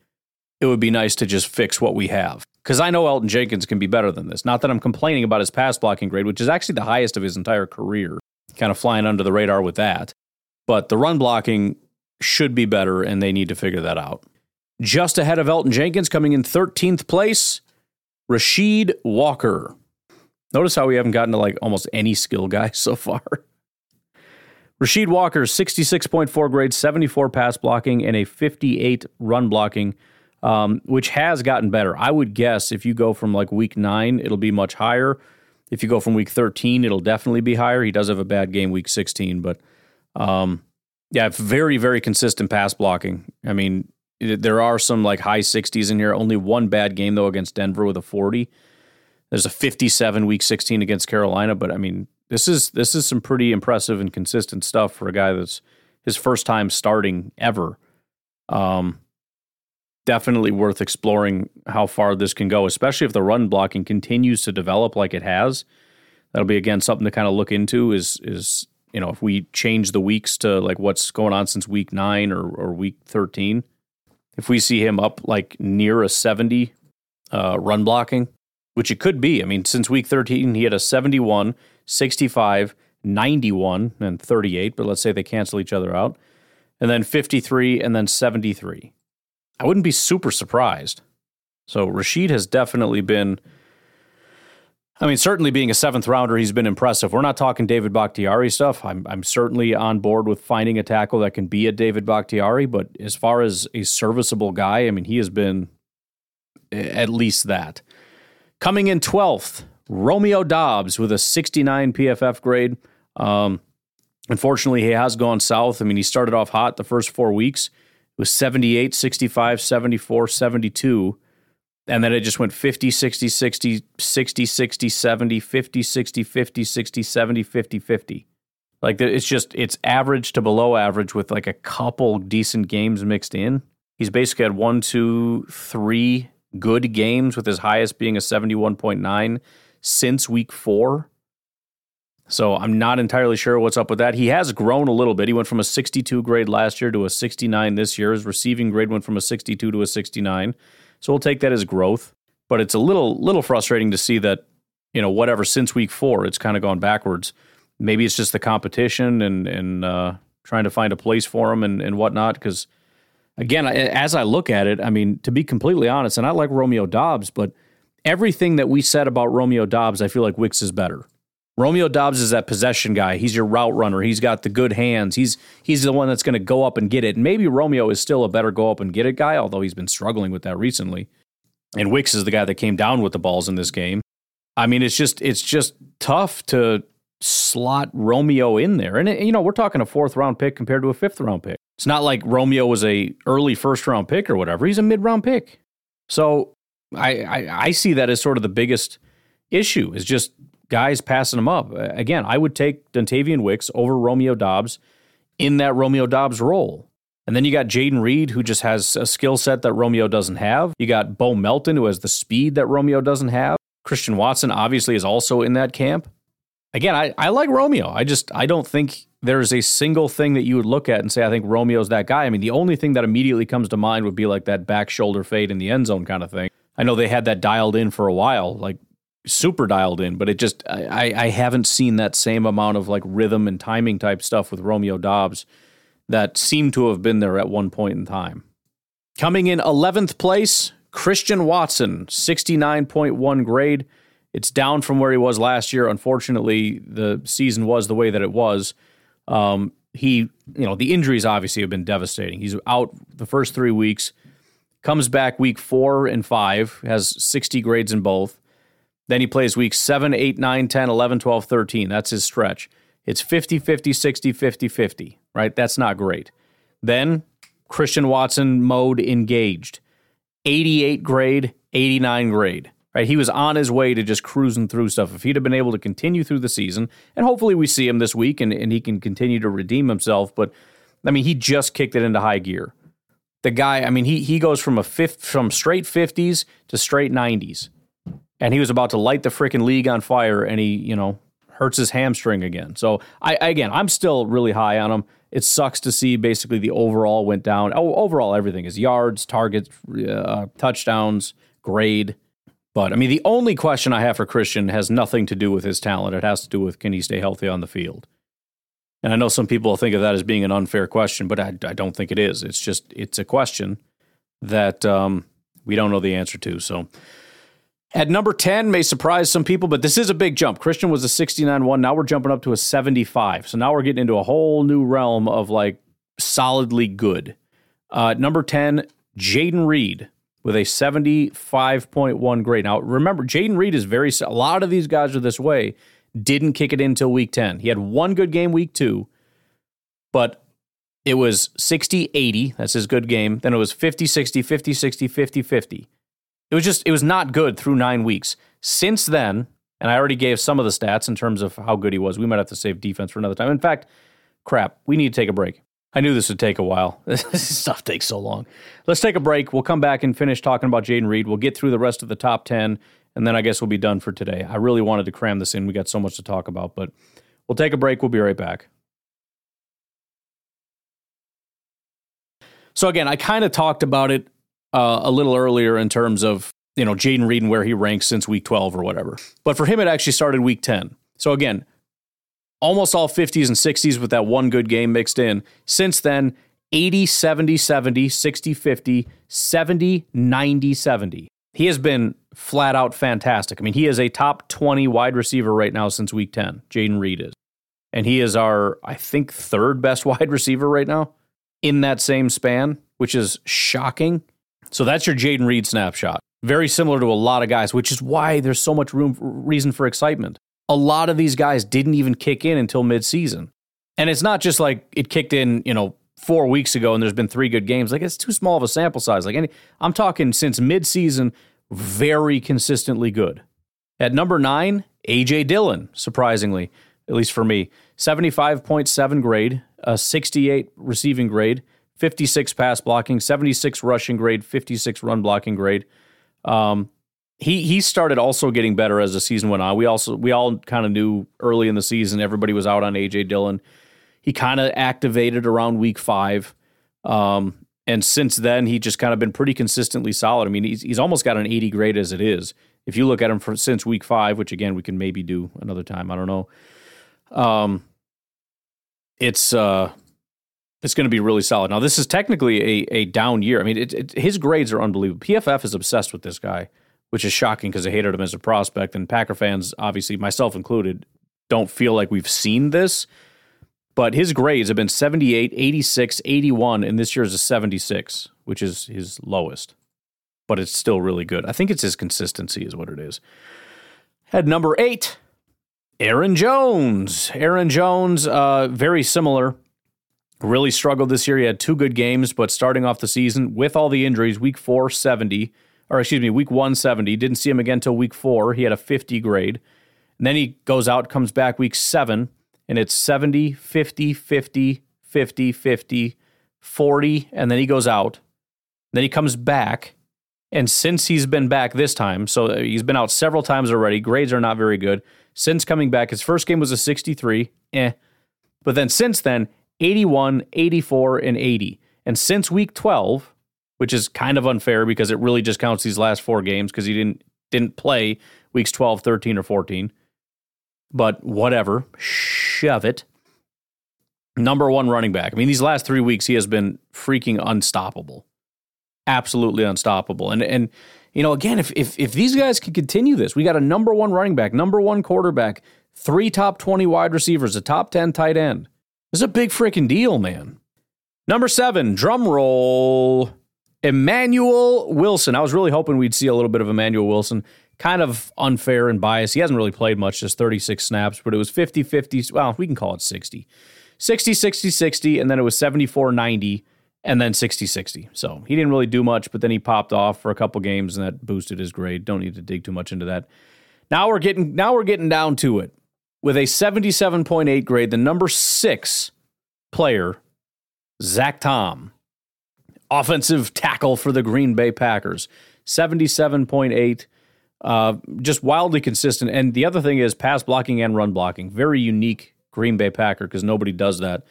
it would be nice to just fix what we have. Because I know Elgton Jenkins can be better than this. Not that I'm complaining about his pass blocking grade, which is actually the highest of his entire career, kind of flying under the radar with that. But the run blocking should be better, and they need to figure that out. Just ahead of Elgton Jenkins, coming in 13th place, Rasheed Walker. Notice how we haven't gotten to like almost any skill guys (laughs) so far. Rasheed Walker, 66.4 grade, 74 pass blocking, and a 58 run blocking, um, which has gotten better. I would guess if you go from like week nine, it'll be much higher. If you go from week 13, it'll definitely be higher. He does have a bad game week 16, but um, yeah, very, very consistent pass blocking. I mean, there are some like high 60s in here. Only one bad game, though, against Denver with a 40. There's a 57 week 16 against Carolina, but I mean, this is this is some pretty impressive and consistent stuff for a guy that's his first time starting ever. Um, definitely worth exploring how far this can go, especially if the run blocking continues to develop like it has. That'll be again something to kind of look into. Is is you know if we change the weeks to like what's going on since week nine or or week thirteen, if we see him up like near a seventy uh, run blocking, which it could be. I mean, since week 13, he had a 71, 65, 91, and 38, but let's say they cancel each other out, and then 53, and then 73. I wouldn't be super surprised. So Rasheed has definitely been. I mean, certainly being a seventh rounder, he's been impressive. We're not talking David Bakhtiari stuff. I'm, I'm certainly on board with finding a tackle that can be a David Bakhtiari, but as far as a serviceable guy, I mean, he has been eh, at least that. Coming in 12th, Romeo Doubs with a 69 PFF grade. Um, unfortunately, he has gone south. I mean, he started off hot the first four weeks. It was 78, 65, 74, 72. And then it just went 50, 60, 60, 60, 60, 70, 50, 60, 50, 60, 70, 50, 50. Like it's just, it's average to below average with like a couple decent games mixed in. He's basically had one, two, three good games, with his highest being a 71.9 since week four. So I'm not entirely sure what's up with that. He has grown a little bit. He went from a 62 grade last year to a 69 this year. His receiving grade went from a 62 to a 69. So we'll take that as growth. But it's a little little frustrating to see that, you know, whatever since week four, it's kind of gone backwards. Maybe it's just the competition and and uh, trying to find a place for him and, and whatnot. Because again, as I look at it, I mean, to be completely honest, and I like Romeo Doubs, but everything that we said about Romeo Doubs, I feel like Wicks is better. Romeo Doubs is that possession guy. He's your route runner. He's got the good hands. He's he's the one that's going to go up and get it. And maybe Romeo is still a better go up and get it guy, although he's been struggling with that recently. And Wicks is the guy that came down with the balls in this game. I mean, it's just it's just tough to slot Romeo in there. And you know, we're talking a fourth round pick compared to a fifth round pick. It's not like Romeo was a early first round pick or whatever. He's a mid round pick. So I, I I see that as sort of the biggest issue is just guys passing him up. Again, I would take Dontayvion Wicks over Romeo Doubs in that Romeo Doubs role. And then you got Jayden Reed, who just has a skill set that Romeo doesn't have. You got Bo Melton, who has the speed that Romeo doesn't have. Christian Watson obviously is also in that camp. Again, I, I like Romeo. I just I don't think there's a single thing that you would look at and say, I think Romeo's that guy. I mean, the only thing that immediately comes to mind would be like that back shoulder fade in the end zone kind of thing. I know they had that dialed in for a while. Like super dialed in, but it just I, I haven't seen that same amount of like rhythm and timing type stuff with Romeo Doubs that seemed to have been there at one point in time. Coming in 11th place, Christian Watson, 69.1 grade. It's down from where he was last year. Unfortunately, the season was the way that it was. Um, he, you know, the injuries obviously have been devastating. He's out the first three weeks, comes back week four and five, has 60 grades in both. Then he plays week 7, 8, 9, 10, 11, 12, 13. That's his stretch. It's 50, 50, 60, 50, 50, right? That's not great. Then Christian Watson mode engaged. 88 grade, 89 grade, right? He was on his way to just cruising through stuff. If he'd have been able to continue through the season, and hopefully we see him this week and, and he can continue to redeem himself, but I mean, he just kicked it into high gear. The guy, I mean, he he goes from a fifth from straight 50s to straight 90s and he was about to light the freaking league on fire, and he, you know, hurts his hamstring again. So I again, I'm still really high on him. It sucks to see basically the overall went down. Oh, overall everything is yards, targets, uh, touchdowns, grade. But I mean, the only question I have for Christian has nothing to do with his talent. It has to do with can he stay healthy on the field. And I know some people think of that as being an unfair question, but I, I don't think it is. It's just it's a question that um, we don't know the answer to. So at number 10 may surprise some people, but this is a big jump. Christian was a 69 1. Now we're jumping up to a 75. So now we're getting into a whole new realm of like solidly good. Uh, number 10, Jayden Reed with a 75.1 grade. Now remember, Jayden Reed is very, a lot of these guys are this way, didn't kick it in until week 10. He had one good game week two, but it was 60 80. That's his good game. Then it was 50 60, 50 60, 50 50. It was just, it was not good through nine weeks. Since then, and I already gave some of the stats in terms of how good he was. We might have to save defense for another time. In fact, crap, we need to take a break. I knew this would take a while. (laughs) this stuff takes so long. Let's take a break. We'll come back and finish talking about Jayden Reed. We'll get through the rest of the top 10, and then I guess we'll be done for today. I really wanted to cram this in. We got so much to talk about, but we'll take a break. We'll be right back. So, again, I kind of talked about it uh, a little earlier in terms of you know Jayden Reed and where he ranks since week 12 or whatever. But for him, it actually started week 10. So again, almost all 50s and 60s with that one good game mixed in. Since then, 80, 70, 70, 60, 50, 70, 90, 70. He has been flat out fantastic. I mean, he is a top 20 wide receiver right now since week 10. Jayden Reed is. And he is our, I think, third best (laughs) wide receiver right now in that same span, which is shocking. So that's your Jayden Reed snapshot. Very similar to a lot of guys, which is why there's so much room reason for excitement. A lot of these guys didn't even kick in until midseason. And it's not just like it kicked in, you know, four weeks ago and there's been three good games. Like it's too small of a sample size. Like any I'm talking since midseason, very consistently good. At number nine, AJ Dillon, surprisingly, at least for me. 75.7 grade, a 68 receiving grade. 56 pass blocking, 76 rushing grade, 56 run blocking grade. Um, he he started also getting better as the season went on. We also we all kind of knew early in the season everybody was out on AJ Dillon. He kind of activated around week five, um, and since then he just kind of been pretty consistently solid. I mean he's he's almost got an 80 grade as it is. If you look at him for since week five, which again we can maybe do another time, I don't know. Um, it's uh it's going to be really solid. Now, this is technically a, a down year. I mean, it, it, his grades are unbelievable. PFF is obsessed with this guy, which is shocking because I hated him as a prospect. And Packer fans, obviously, myself included, don't feel like we've seen this. But his grades have been 78, 86, 81, and this year is a 76, which is his lowest. But it's still really good. I think it's his consistency, is what it is. At number eight, Aaron Jones. Aaron Jones, uh, very similar. Really struggled this year. He had two good games, but starting off the season with all the injuries, week four, 70, or excuse me, week 170. Didn't see him again until week four. He had a 50 grade. And then he goes out, comes back week seven, and it's 70, 50, 50, 50, 50, 40, and then he goes out. Then he comes back. And since he's been back this time, so he's been out several times already, grades are not very good. Since coming back, his first game was a 63, eh. But then since then, 81, 84, and 80. And since week 12, which is kind of unfair because it really just counts these last four games because he didn't didn't play weeks 12, 13, or 14. But whatever, shove it. Number one running back. I mean, these last three weeks, he has been freaking unstoppable. Absolutely unstoppable. And and you know, again, if if if these guys can continue this, we got a number one running back, number one quarterback, three top 20 wide receivers, a top 10 tight end. This is a big freaking deal, man. Number seven, drum roll. Emmanuel Wilson. I was really hoping we'd see a little bit of Emmanuel Wilson. Kind of unfair and biased. He hasn't really played much, just 36 snaps, but it was 50 50. Well, we can call it 60. 60 60 60, and then it was 74 90, and then 60 60. So he didn't really do much, but then he popped off for a couple games, and that boosted his grade. Don't need to dig too much into that. Now we're getting now we're getting down to it. With a 77.8 grade, the number six player, Zach Tom offensive tackle for the Green Bay Packers. 77.8. Uh, just wildly consistent. And the other thing is pass blocking and run blocking. Very unique Green Bay Packer because nobody does that.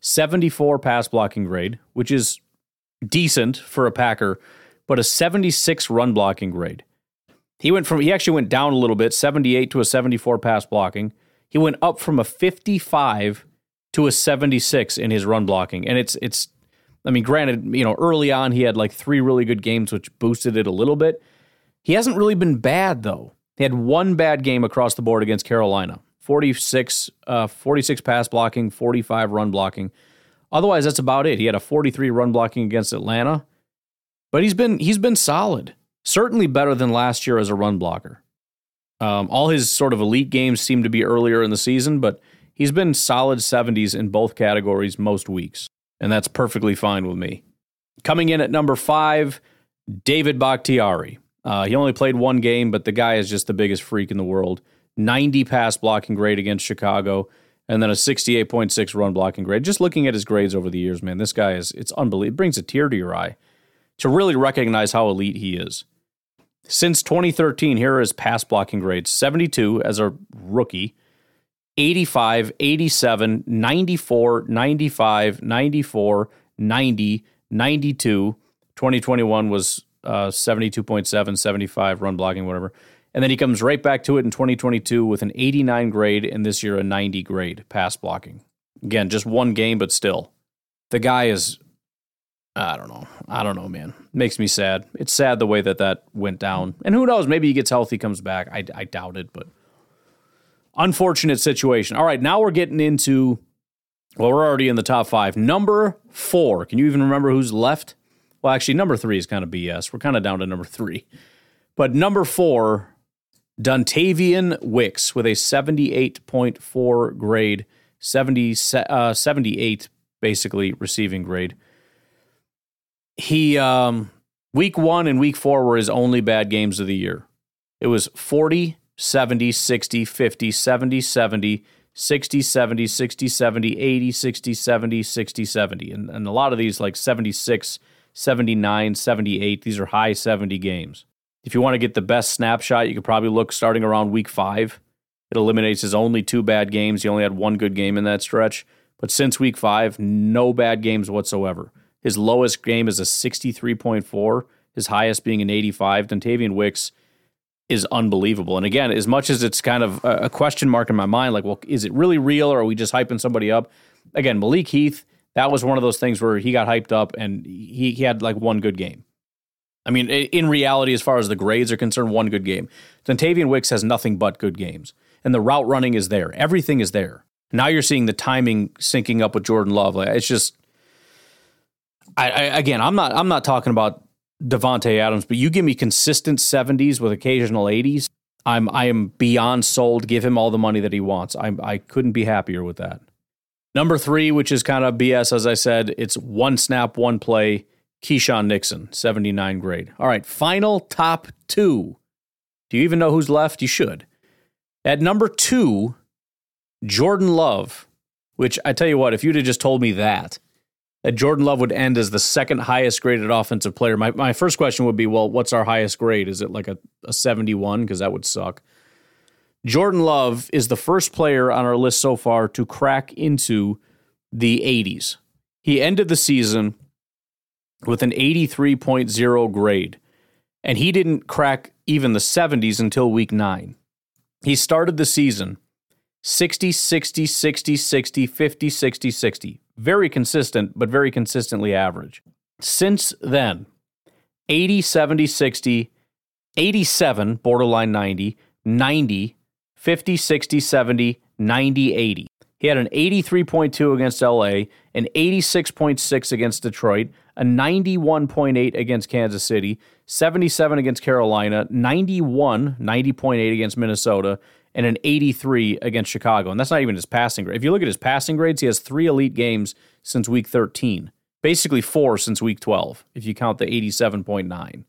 74 pass blocking grade, which is decent for a Packer, but a 76 run blocking grade. He went from he actually went down a little bit, 78 to a 74 pass blocking. He went up from a 55 to a 76 in his run blocking. And it's it's I mean, granted, you know, early on he had like three really good games, which boosted it a little bit. He hasn't really been bad though. He had one bad game across the board against Carolina. 46, uh, 46 pass blocking, 45 run blocking. Otherwise, that's about it. He had a 43 run blocking against Atlanta, but he's been he's been solid. Certainly better than last year as a run blocker. Um, all his sort of elite games seem to be earlier in the season, but he's been solid 70s in both categories most weeks and that's perfectly fine with me. Coming in at number five, David Bakhtiari. Uh, he only played one game, but the guy is just the biggest freak in the world. 90 pass blocking grade against Chicago, and then a 68.6 run blocking grade. Just looking at his grades over the years, man, this guy is, it's unbelievable. It brings a tear to your eye to really recognize how elite he is. Since 2013, here are his pass blocking grades 72 as a rookie, 85, 87, 94, 95, 94, 90, 92. 2021 was uh, 72.7, 75 run blocking, whatever. And then he comes right back to it in 2022 with an 89 grade and this year a 90 grade pass blocking. Again, just one game, but still. The guy is, I don't know. I don't know, man. Makes me sad. It's sad the way that that went down. And who knows? Maybe he gets healthy, comes back. I, I doubt it, but unfortunate situation. All right, now we're getting into, well, we're already in the top five. Number four. Can you even remember who's left? Well, actually, number three is kind of BS. We're kind of down to number three. But number four, Dontayvion Wicks with a 78.4 grade, 70, uh, 78 basically receiving grade. He, um, week one and week four were his only bad games of the year. It was 40, 70, 60, 50, 70, 70, 60, 70, 60, 70, 80, 60, 70, 60, 70. And, and a lot of these, like 76, 79, 78, these are high 70 games. If you want to get the best snapshot, you could probably look starting around week five. It eliminates his only two bad games. He only had one good game in that stretch. But since week five, no bad games whatsoever. His lowest game is a 63.4, his highest being an 85. Dontayvion Wicks is unbelievable. And again, as much as it's kind of a question mark in my mind, like, well, is it really real or are we just hyping somebody up? Again, Malik Heath, that was one of those things where he got hyped up and he, he had like one good game. I mean, in reality, as far as the grades are concerned, one good game. Dontayvion Wicks has nothing but good games. and the route running is there. Everything is there. Now you're seeing the timing syncing up with Jordan Love. Like, it's just, I, I again, I'm not I'm not talking about Davante Adams, but you give me consistent 70s with occasional 80s. I'm I am beyond sold. Give him all the money that he wants. I I couldn't be happier with that. Number three, which is kind of BS, as I said, it's one snap, one play. Keisean Nixon, 79 grade. All right, final top two. Do you even know who's left? You should. At number two, Jordan Love, which I tell you what, if you'd have just told me that, that Jordan Love would end as the second highest graded offensive player, my, my first question would be, well, what's our highest grade? Is it like a, a 71? Because that would suck. Jordan Love is the first player on our list so far to crack into the 80s. He ended the season with an 83.0 grade, and he didn't crack even the 70s until week nine. He started the season 60, 60, 60, 60, 50, 60, 60. Very consistent, but very consistently average. Since then, 80, 70, 60, 87, borderline 90, 90, 50, 60, 70, 90, 80. He had an 83.2 against LA, an 86.6 against Detroit, a 91.8 against Kansas City, 77 against Carolina, 91, 90.8 against Minnesota, and an 83 against Chicago. And that's not even his passing grade. If you look at his passing grades, he has three elite games since week 13, basically four since week 12, if you count the 87.9.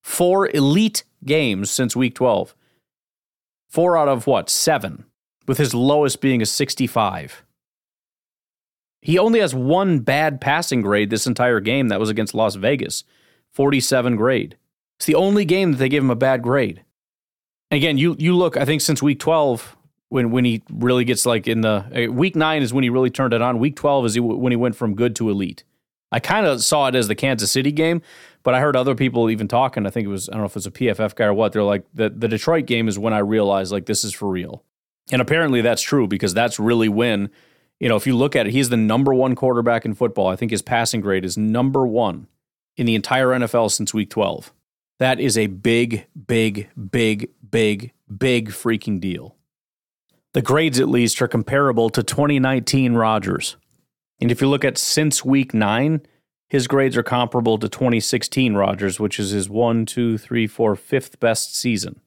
Four elite games since week 12. Four out of what? Seven, with his lowest being a 65. He only has one bad passing grade this entire game. That was against Las Vegas, 47 grade. It's the only game that they gave him a bad grade. Again, you you look. I think since week 12, when when he really gets like in the uh, week nine is when he really turned it on. Week 12 is he, when he went from good to elite. I kind of saw it as the Kansas City game, but I heard other people even talking. I think it was I don't know if it was a PFF guy or what. They're like the the Detroit game is when I realized like this is for real, and apparently that's true because that's really when you know, if you look at it, he's the number one quarterback in football. I think his passing grade is number one in the entire NFL since week 12. That is a big, big, big, big, big freaking deal. The grades, at least, are comparable to 2019 Rodgers. And if you look at since week nine, his grades are comparable to 2016 Rodgers, which is his one, two, three, four, fifth best season.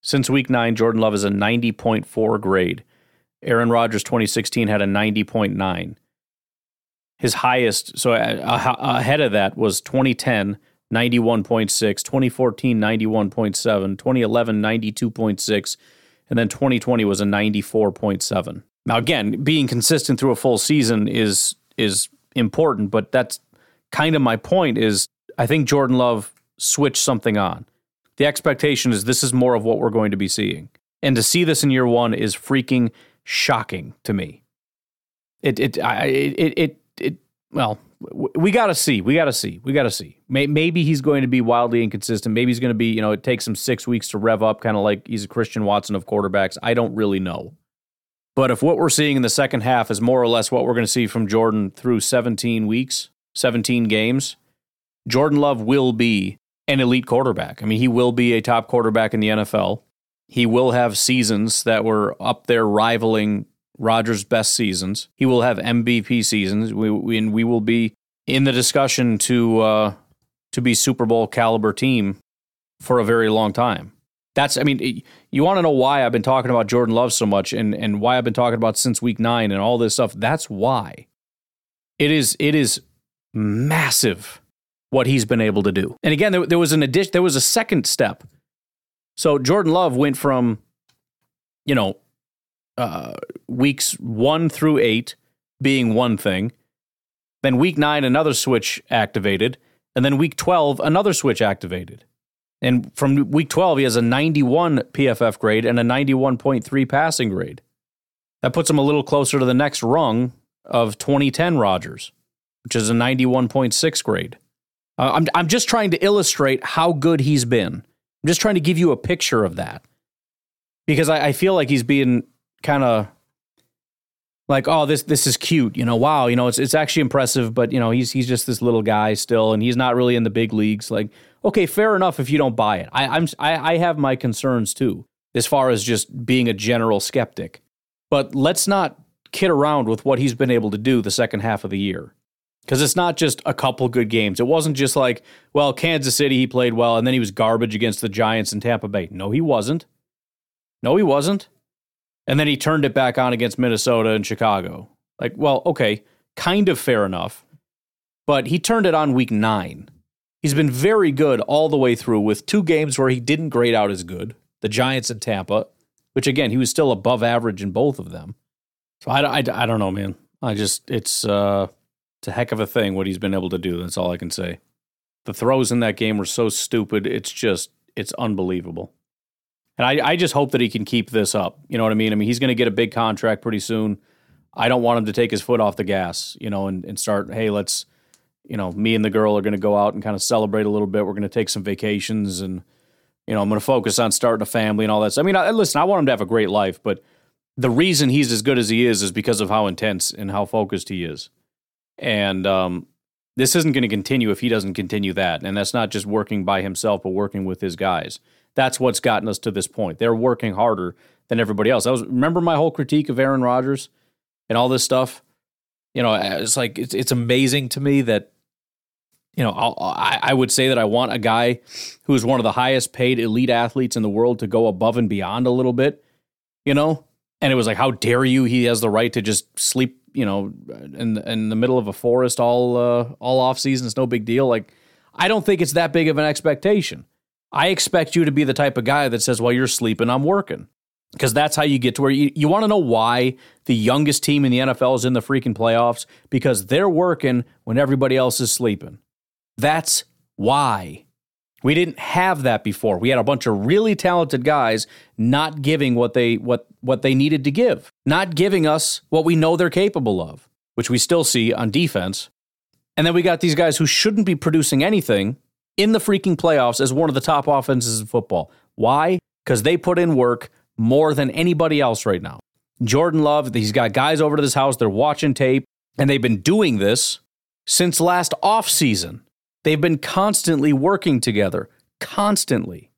Since week nine, Jordan Love is a 90.4 grade. Aaron Rodgers 2016 had a 90.9. His highest, so ahead of that was 2010, 91.6, 2014, 91.7, 2011, 92.6, and then 2020 was a 94.7. Now, again, being consistent through a full season is is important, but that's kind of my point. Is I think Jordan Love switched something on. The expectation is this is more of what we're going to be seeing, and to see this in year one is freaking shocking to me. It it I, it it it well, we got to see. We got to see. We got to see. Maybe he's going to be wildly inconsistent. Maybe he's going to be, you know, it takes him six weeks to rev up, kind of like he's a Christian Watson of quarterbacks. I don't really know. But if what we're seeing in the second half is more or less what we're going to see from Jordan through 17 weeks, 17 games, Jordan Love will be an elite quarterback. I mean, he will be a top quarterback in the NFL. He will have seasons that were up there rivaling Rodgers' best seasons. He will have MVP seasons. We, we and we will be in the discussion to uh, to be Super Bowl caliber team for a very long time. That's I mean, you want to know why I've been talking about Jordan Love so much and and why I've been talking about since week 9 and all this stuff. That's why. It is it is massive what he's been able to do. And again, there, there was an addition there was a second step so Jordan Love went from, you know, uh, weeks one through eight being one thing. Then week nine, another switch activated. And then week 12, another switch activated. And from week 12, he has a 91 PFF grade and a 91.3 passing grade. That puts him a little closer to the next rung of 2010 Rodgers, which is a 91.6 grade. Uh, I'm, I'm just trying to illustrate how good he's been. I'm just trying to give you a picture of that because I, I feel like he's being kind of like, oh, this this is cute, you know. Wow, you know, it's it's actually impressive, but you know, he's he's just this little guy still, and he's not really in the big leagues. Like, okay, fair enough if you don't buy it. I, I'm I, I have my concerns too. as far as just being a general skeptic. But let's not kid around with what he's been able to do the second half of the year. Because it's not just a couple good games. It wasn't just like, well, Kansas City, he played well, and then he was garbage against the Giants and Tampa Bay. No, he wasn't. No, he wasn't. And then he turned it back on against Minnesota and Chicago. Like, well, okay, kind of fair enough. But he turned it on week nine. He's been very good all the way through with two games where he didn't grade out as good the Giants and Tampa, which again, he was still above average in both of them. So I, I, I don't know, man. I just, it's, uh, it's a heck of a thing what he's been able to do. That's all I can say. The throws in that game were so stupid. It's just, it's unbelievable. And I, I just hope that he can keep this up. You know what I mean? I mean, he's going to get a big contract pretty soon. I don't want him to take his foot off the gas, you know, and, and start, hey, let's, you know, me and the girl are going to go out and kind of celebrate a little bit. We're going to take some vacations and, you know, I'm going to focus on starting a family and all that. So, I mean, I, listen, I want him to have a great life, but the reason he's as good as he is is because of how intense and how focused he is. And um, this isn't going to continue if he doesn't continue that. And that's not just working by himself, but working with his guys. That's what's gotten us to this point. They're working harder than everybody else. I was remember my whole critique of Aaron Rodgers and all this stuff. You know, it's like it's it's amazing to me that you know, i I, would say that I want a guy who is one of the highest paid elite athletes in the world to go above and beyond a little bit, you know? And it was like, how dare you? He has the right to just sleep, you know, in in the middle of a forest all uh, all off season. It's no big deal. Like, I don't think it's that big of an expectation. I expect you to be the type of guy that says, "While you're sleeping, I'm working." Because that's how you get to where you, you want to know why the youngest team in the NFL is in the freaking playoffs because they're working when everybody else is sleeping. That's why. We didn't have that before. We had a bunch of really talented guys not giving what they what what they needed to give, not giving us what we know they're capable of, which we still see on defense. And then we got these guys who shouldn't be producing anything in the freaking playoffs as one of the top offenses in football. Why? Because they put in work more than anybody else right now. Jordan Love, he's got guys over to this house, they're watching tape, and they've been doing this since last offseason. They've been constantly working together, constantly.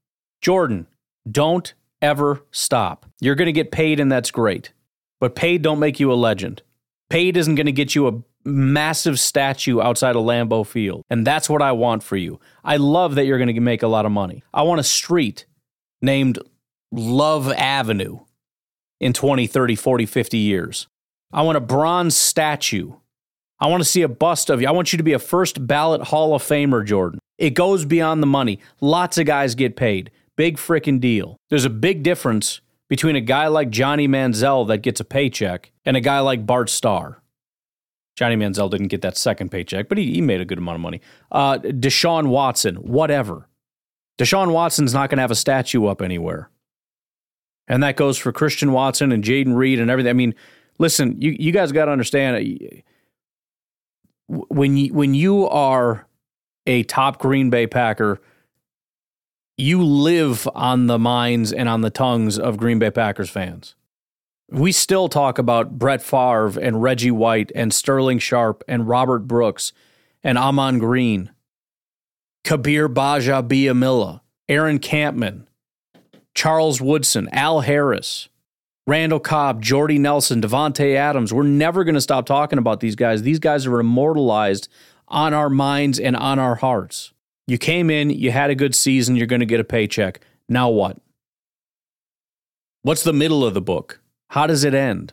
Jordan, don't ever stop. You're going to get paid, and that's great. But paid don't make you a legend. Paid isn't going to get you a massive statue outside of Lambeau Field. And that's what I want for you. I love that you're going to make a lot of money. I want a street named Love Avenue in 20, 30, 40, 50 years. I want a bronze statue I want to see a bust of you. I want you to be a first ballot Hall of Famer, Jordan. It goes beyond the money. Lots of guys get paid. Big freaking deal. There's a big difference between a guy like Johnny Manziel that gets a paycheck and a guy like Bart Starr. Johnny Manziel didn't get that second paycheck, but he, he made a good amount of money. Uh, Deshaun Watson, whatever. Deshaun Watson's not going to have a statue up anywhere. And that goes for Christian Watson and Jayden Reed and everything. I mean, listen, you, you guys got to understand when you when you are a top Green Bay Packer, you live on the minds and on the tongues of Green Bay Packers fans. We still talk about Brett Favre and Reggie White and Sterling Sharpe and Robert Brooks and Ahman Green, Kabeer Gbaja-Biamila, Aaron Kampman, Charles Woodson, Al Harris, Randall Cobb, Jordy Nelson, Davante Adams. We're never going to stop talking about these guys. These guys are immortalized on our minds and on our hearts. You came in, you had a good season, you're going to get a paycheck. Now what? What's the middle of the book? How does it end?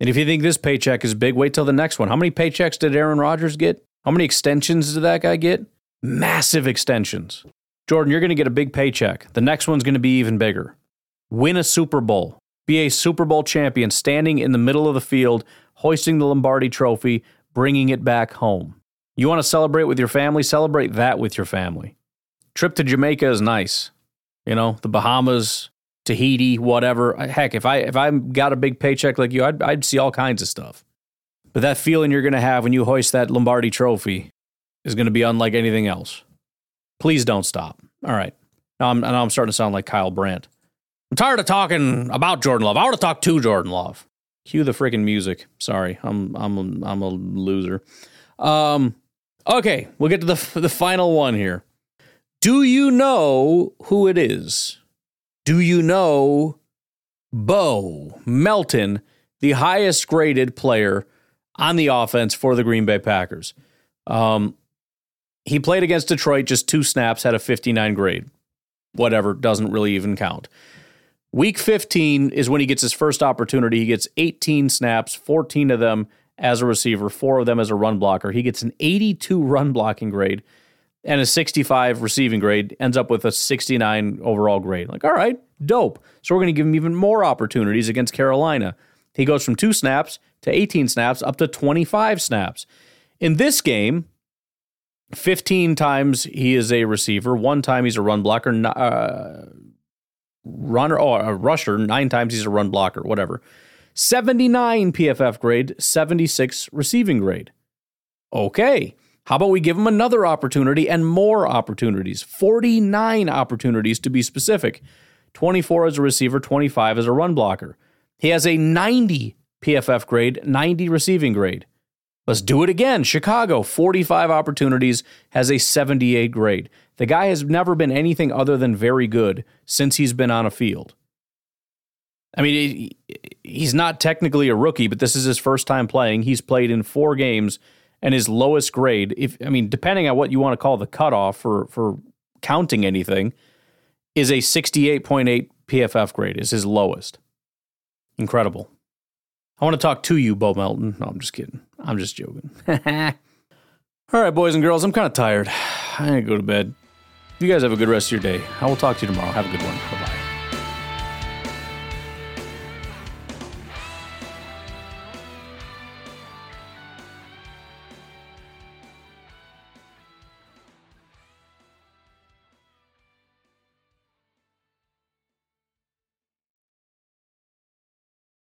And if you think this paycheck is big, wait till the next one. How many paychecks did Aaron Rodgers get? How many extensions did that guy get? Massive extensions. Jordan, you're going to get a big paycheck. The next one's going to be even bigger. Win a Super Bowl be a Super Bowl champion standing in the middle of the field, hoisting the Lombardi trophy, bringing it back home. You want to celebrate with your family? Celebrate that with your family. Trip to Jamaica is nice. You know, the Bahamas, Tahiti, whatever. Heck, if I if I got a big paycheck like you, I'd I'd see all kinds of stuff. But that feeling you're going to have when you hoist that Lombardi trophy is going to be unlike anything else. Please don't stop. All right. Now I'm, now I'm starting to sound like Kyle Brandt. I'm tired of talking about Jordan Love. I want to talk to Jordan Love. Cue the freaking music. Sorry, I'm I'm a, I'm a loser. Um, okay, we'll get to the the final one here. Do you know who it is? Do you know Bo Melton, the highest graded player on the offense for the Green Bay Packers? Um, he played against Detroit just two snaps, had a 59 grade. Whatever, doesn't really even count. Week 15 is when he gets his first opportunity. He gets 18 snaps, 14 of them as a receiver, four of them as a run blocker. He gets an 82 run blocking grade and a 65 receiving grade, ends up with a 69 overall grade. Like, all right, dope. So we're going to give him even more opportunities against Carolina. He goes from two snaps to 18 snaps up to 25 snaps. In this game, 15 times he is a receiver, one time he's a run blocker, uh, runner, or oh, a rusher, nine times he's a run blocker, whatever. 79 PFF grade, 76 receiving grade. Okay. How about we give him another opportunity and more opportunities? 49 opportunities to be specific. 24 as a receiver, 25 as a run blocker. He has a 90 PFF grade, 90 receiving grade. Let's do it again. Chicago, 45 opportunities, has a 78 grade. The guy has never been anything other than very good since he's been on a field. I mean, he's not technically a rookie, but this is his first time playing. He's played in four games, and his lowest grade, if I mean, depending on what you want to call the cutoff for for counting anything, is a 68.8 PFF grade. Is his lowest. Incredible. I want to talk to you, Bo Melton. No, I'm just kidding. I'm just joking. (laughs) All right, boys and girls, I'm kind of tired. (sighs) I gotta go to bed. You guys have a good rest of your day. I will talk to you tomorrow. Have a good one. Bye bye.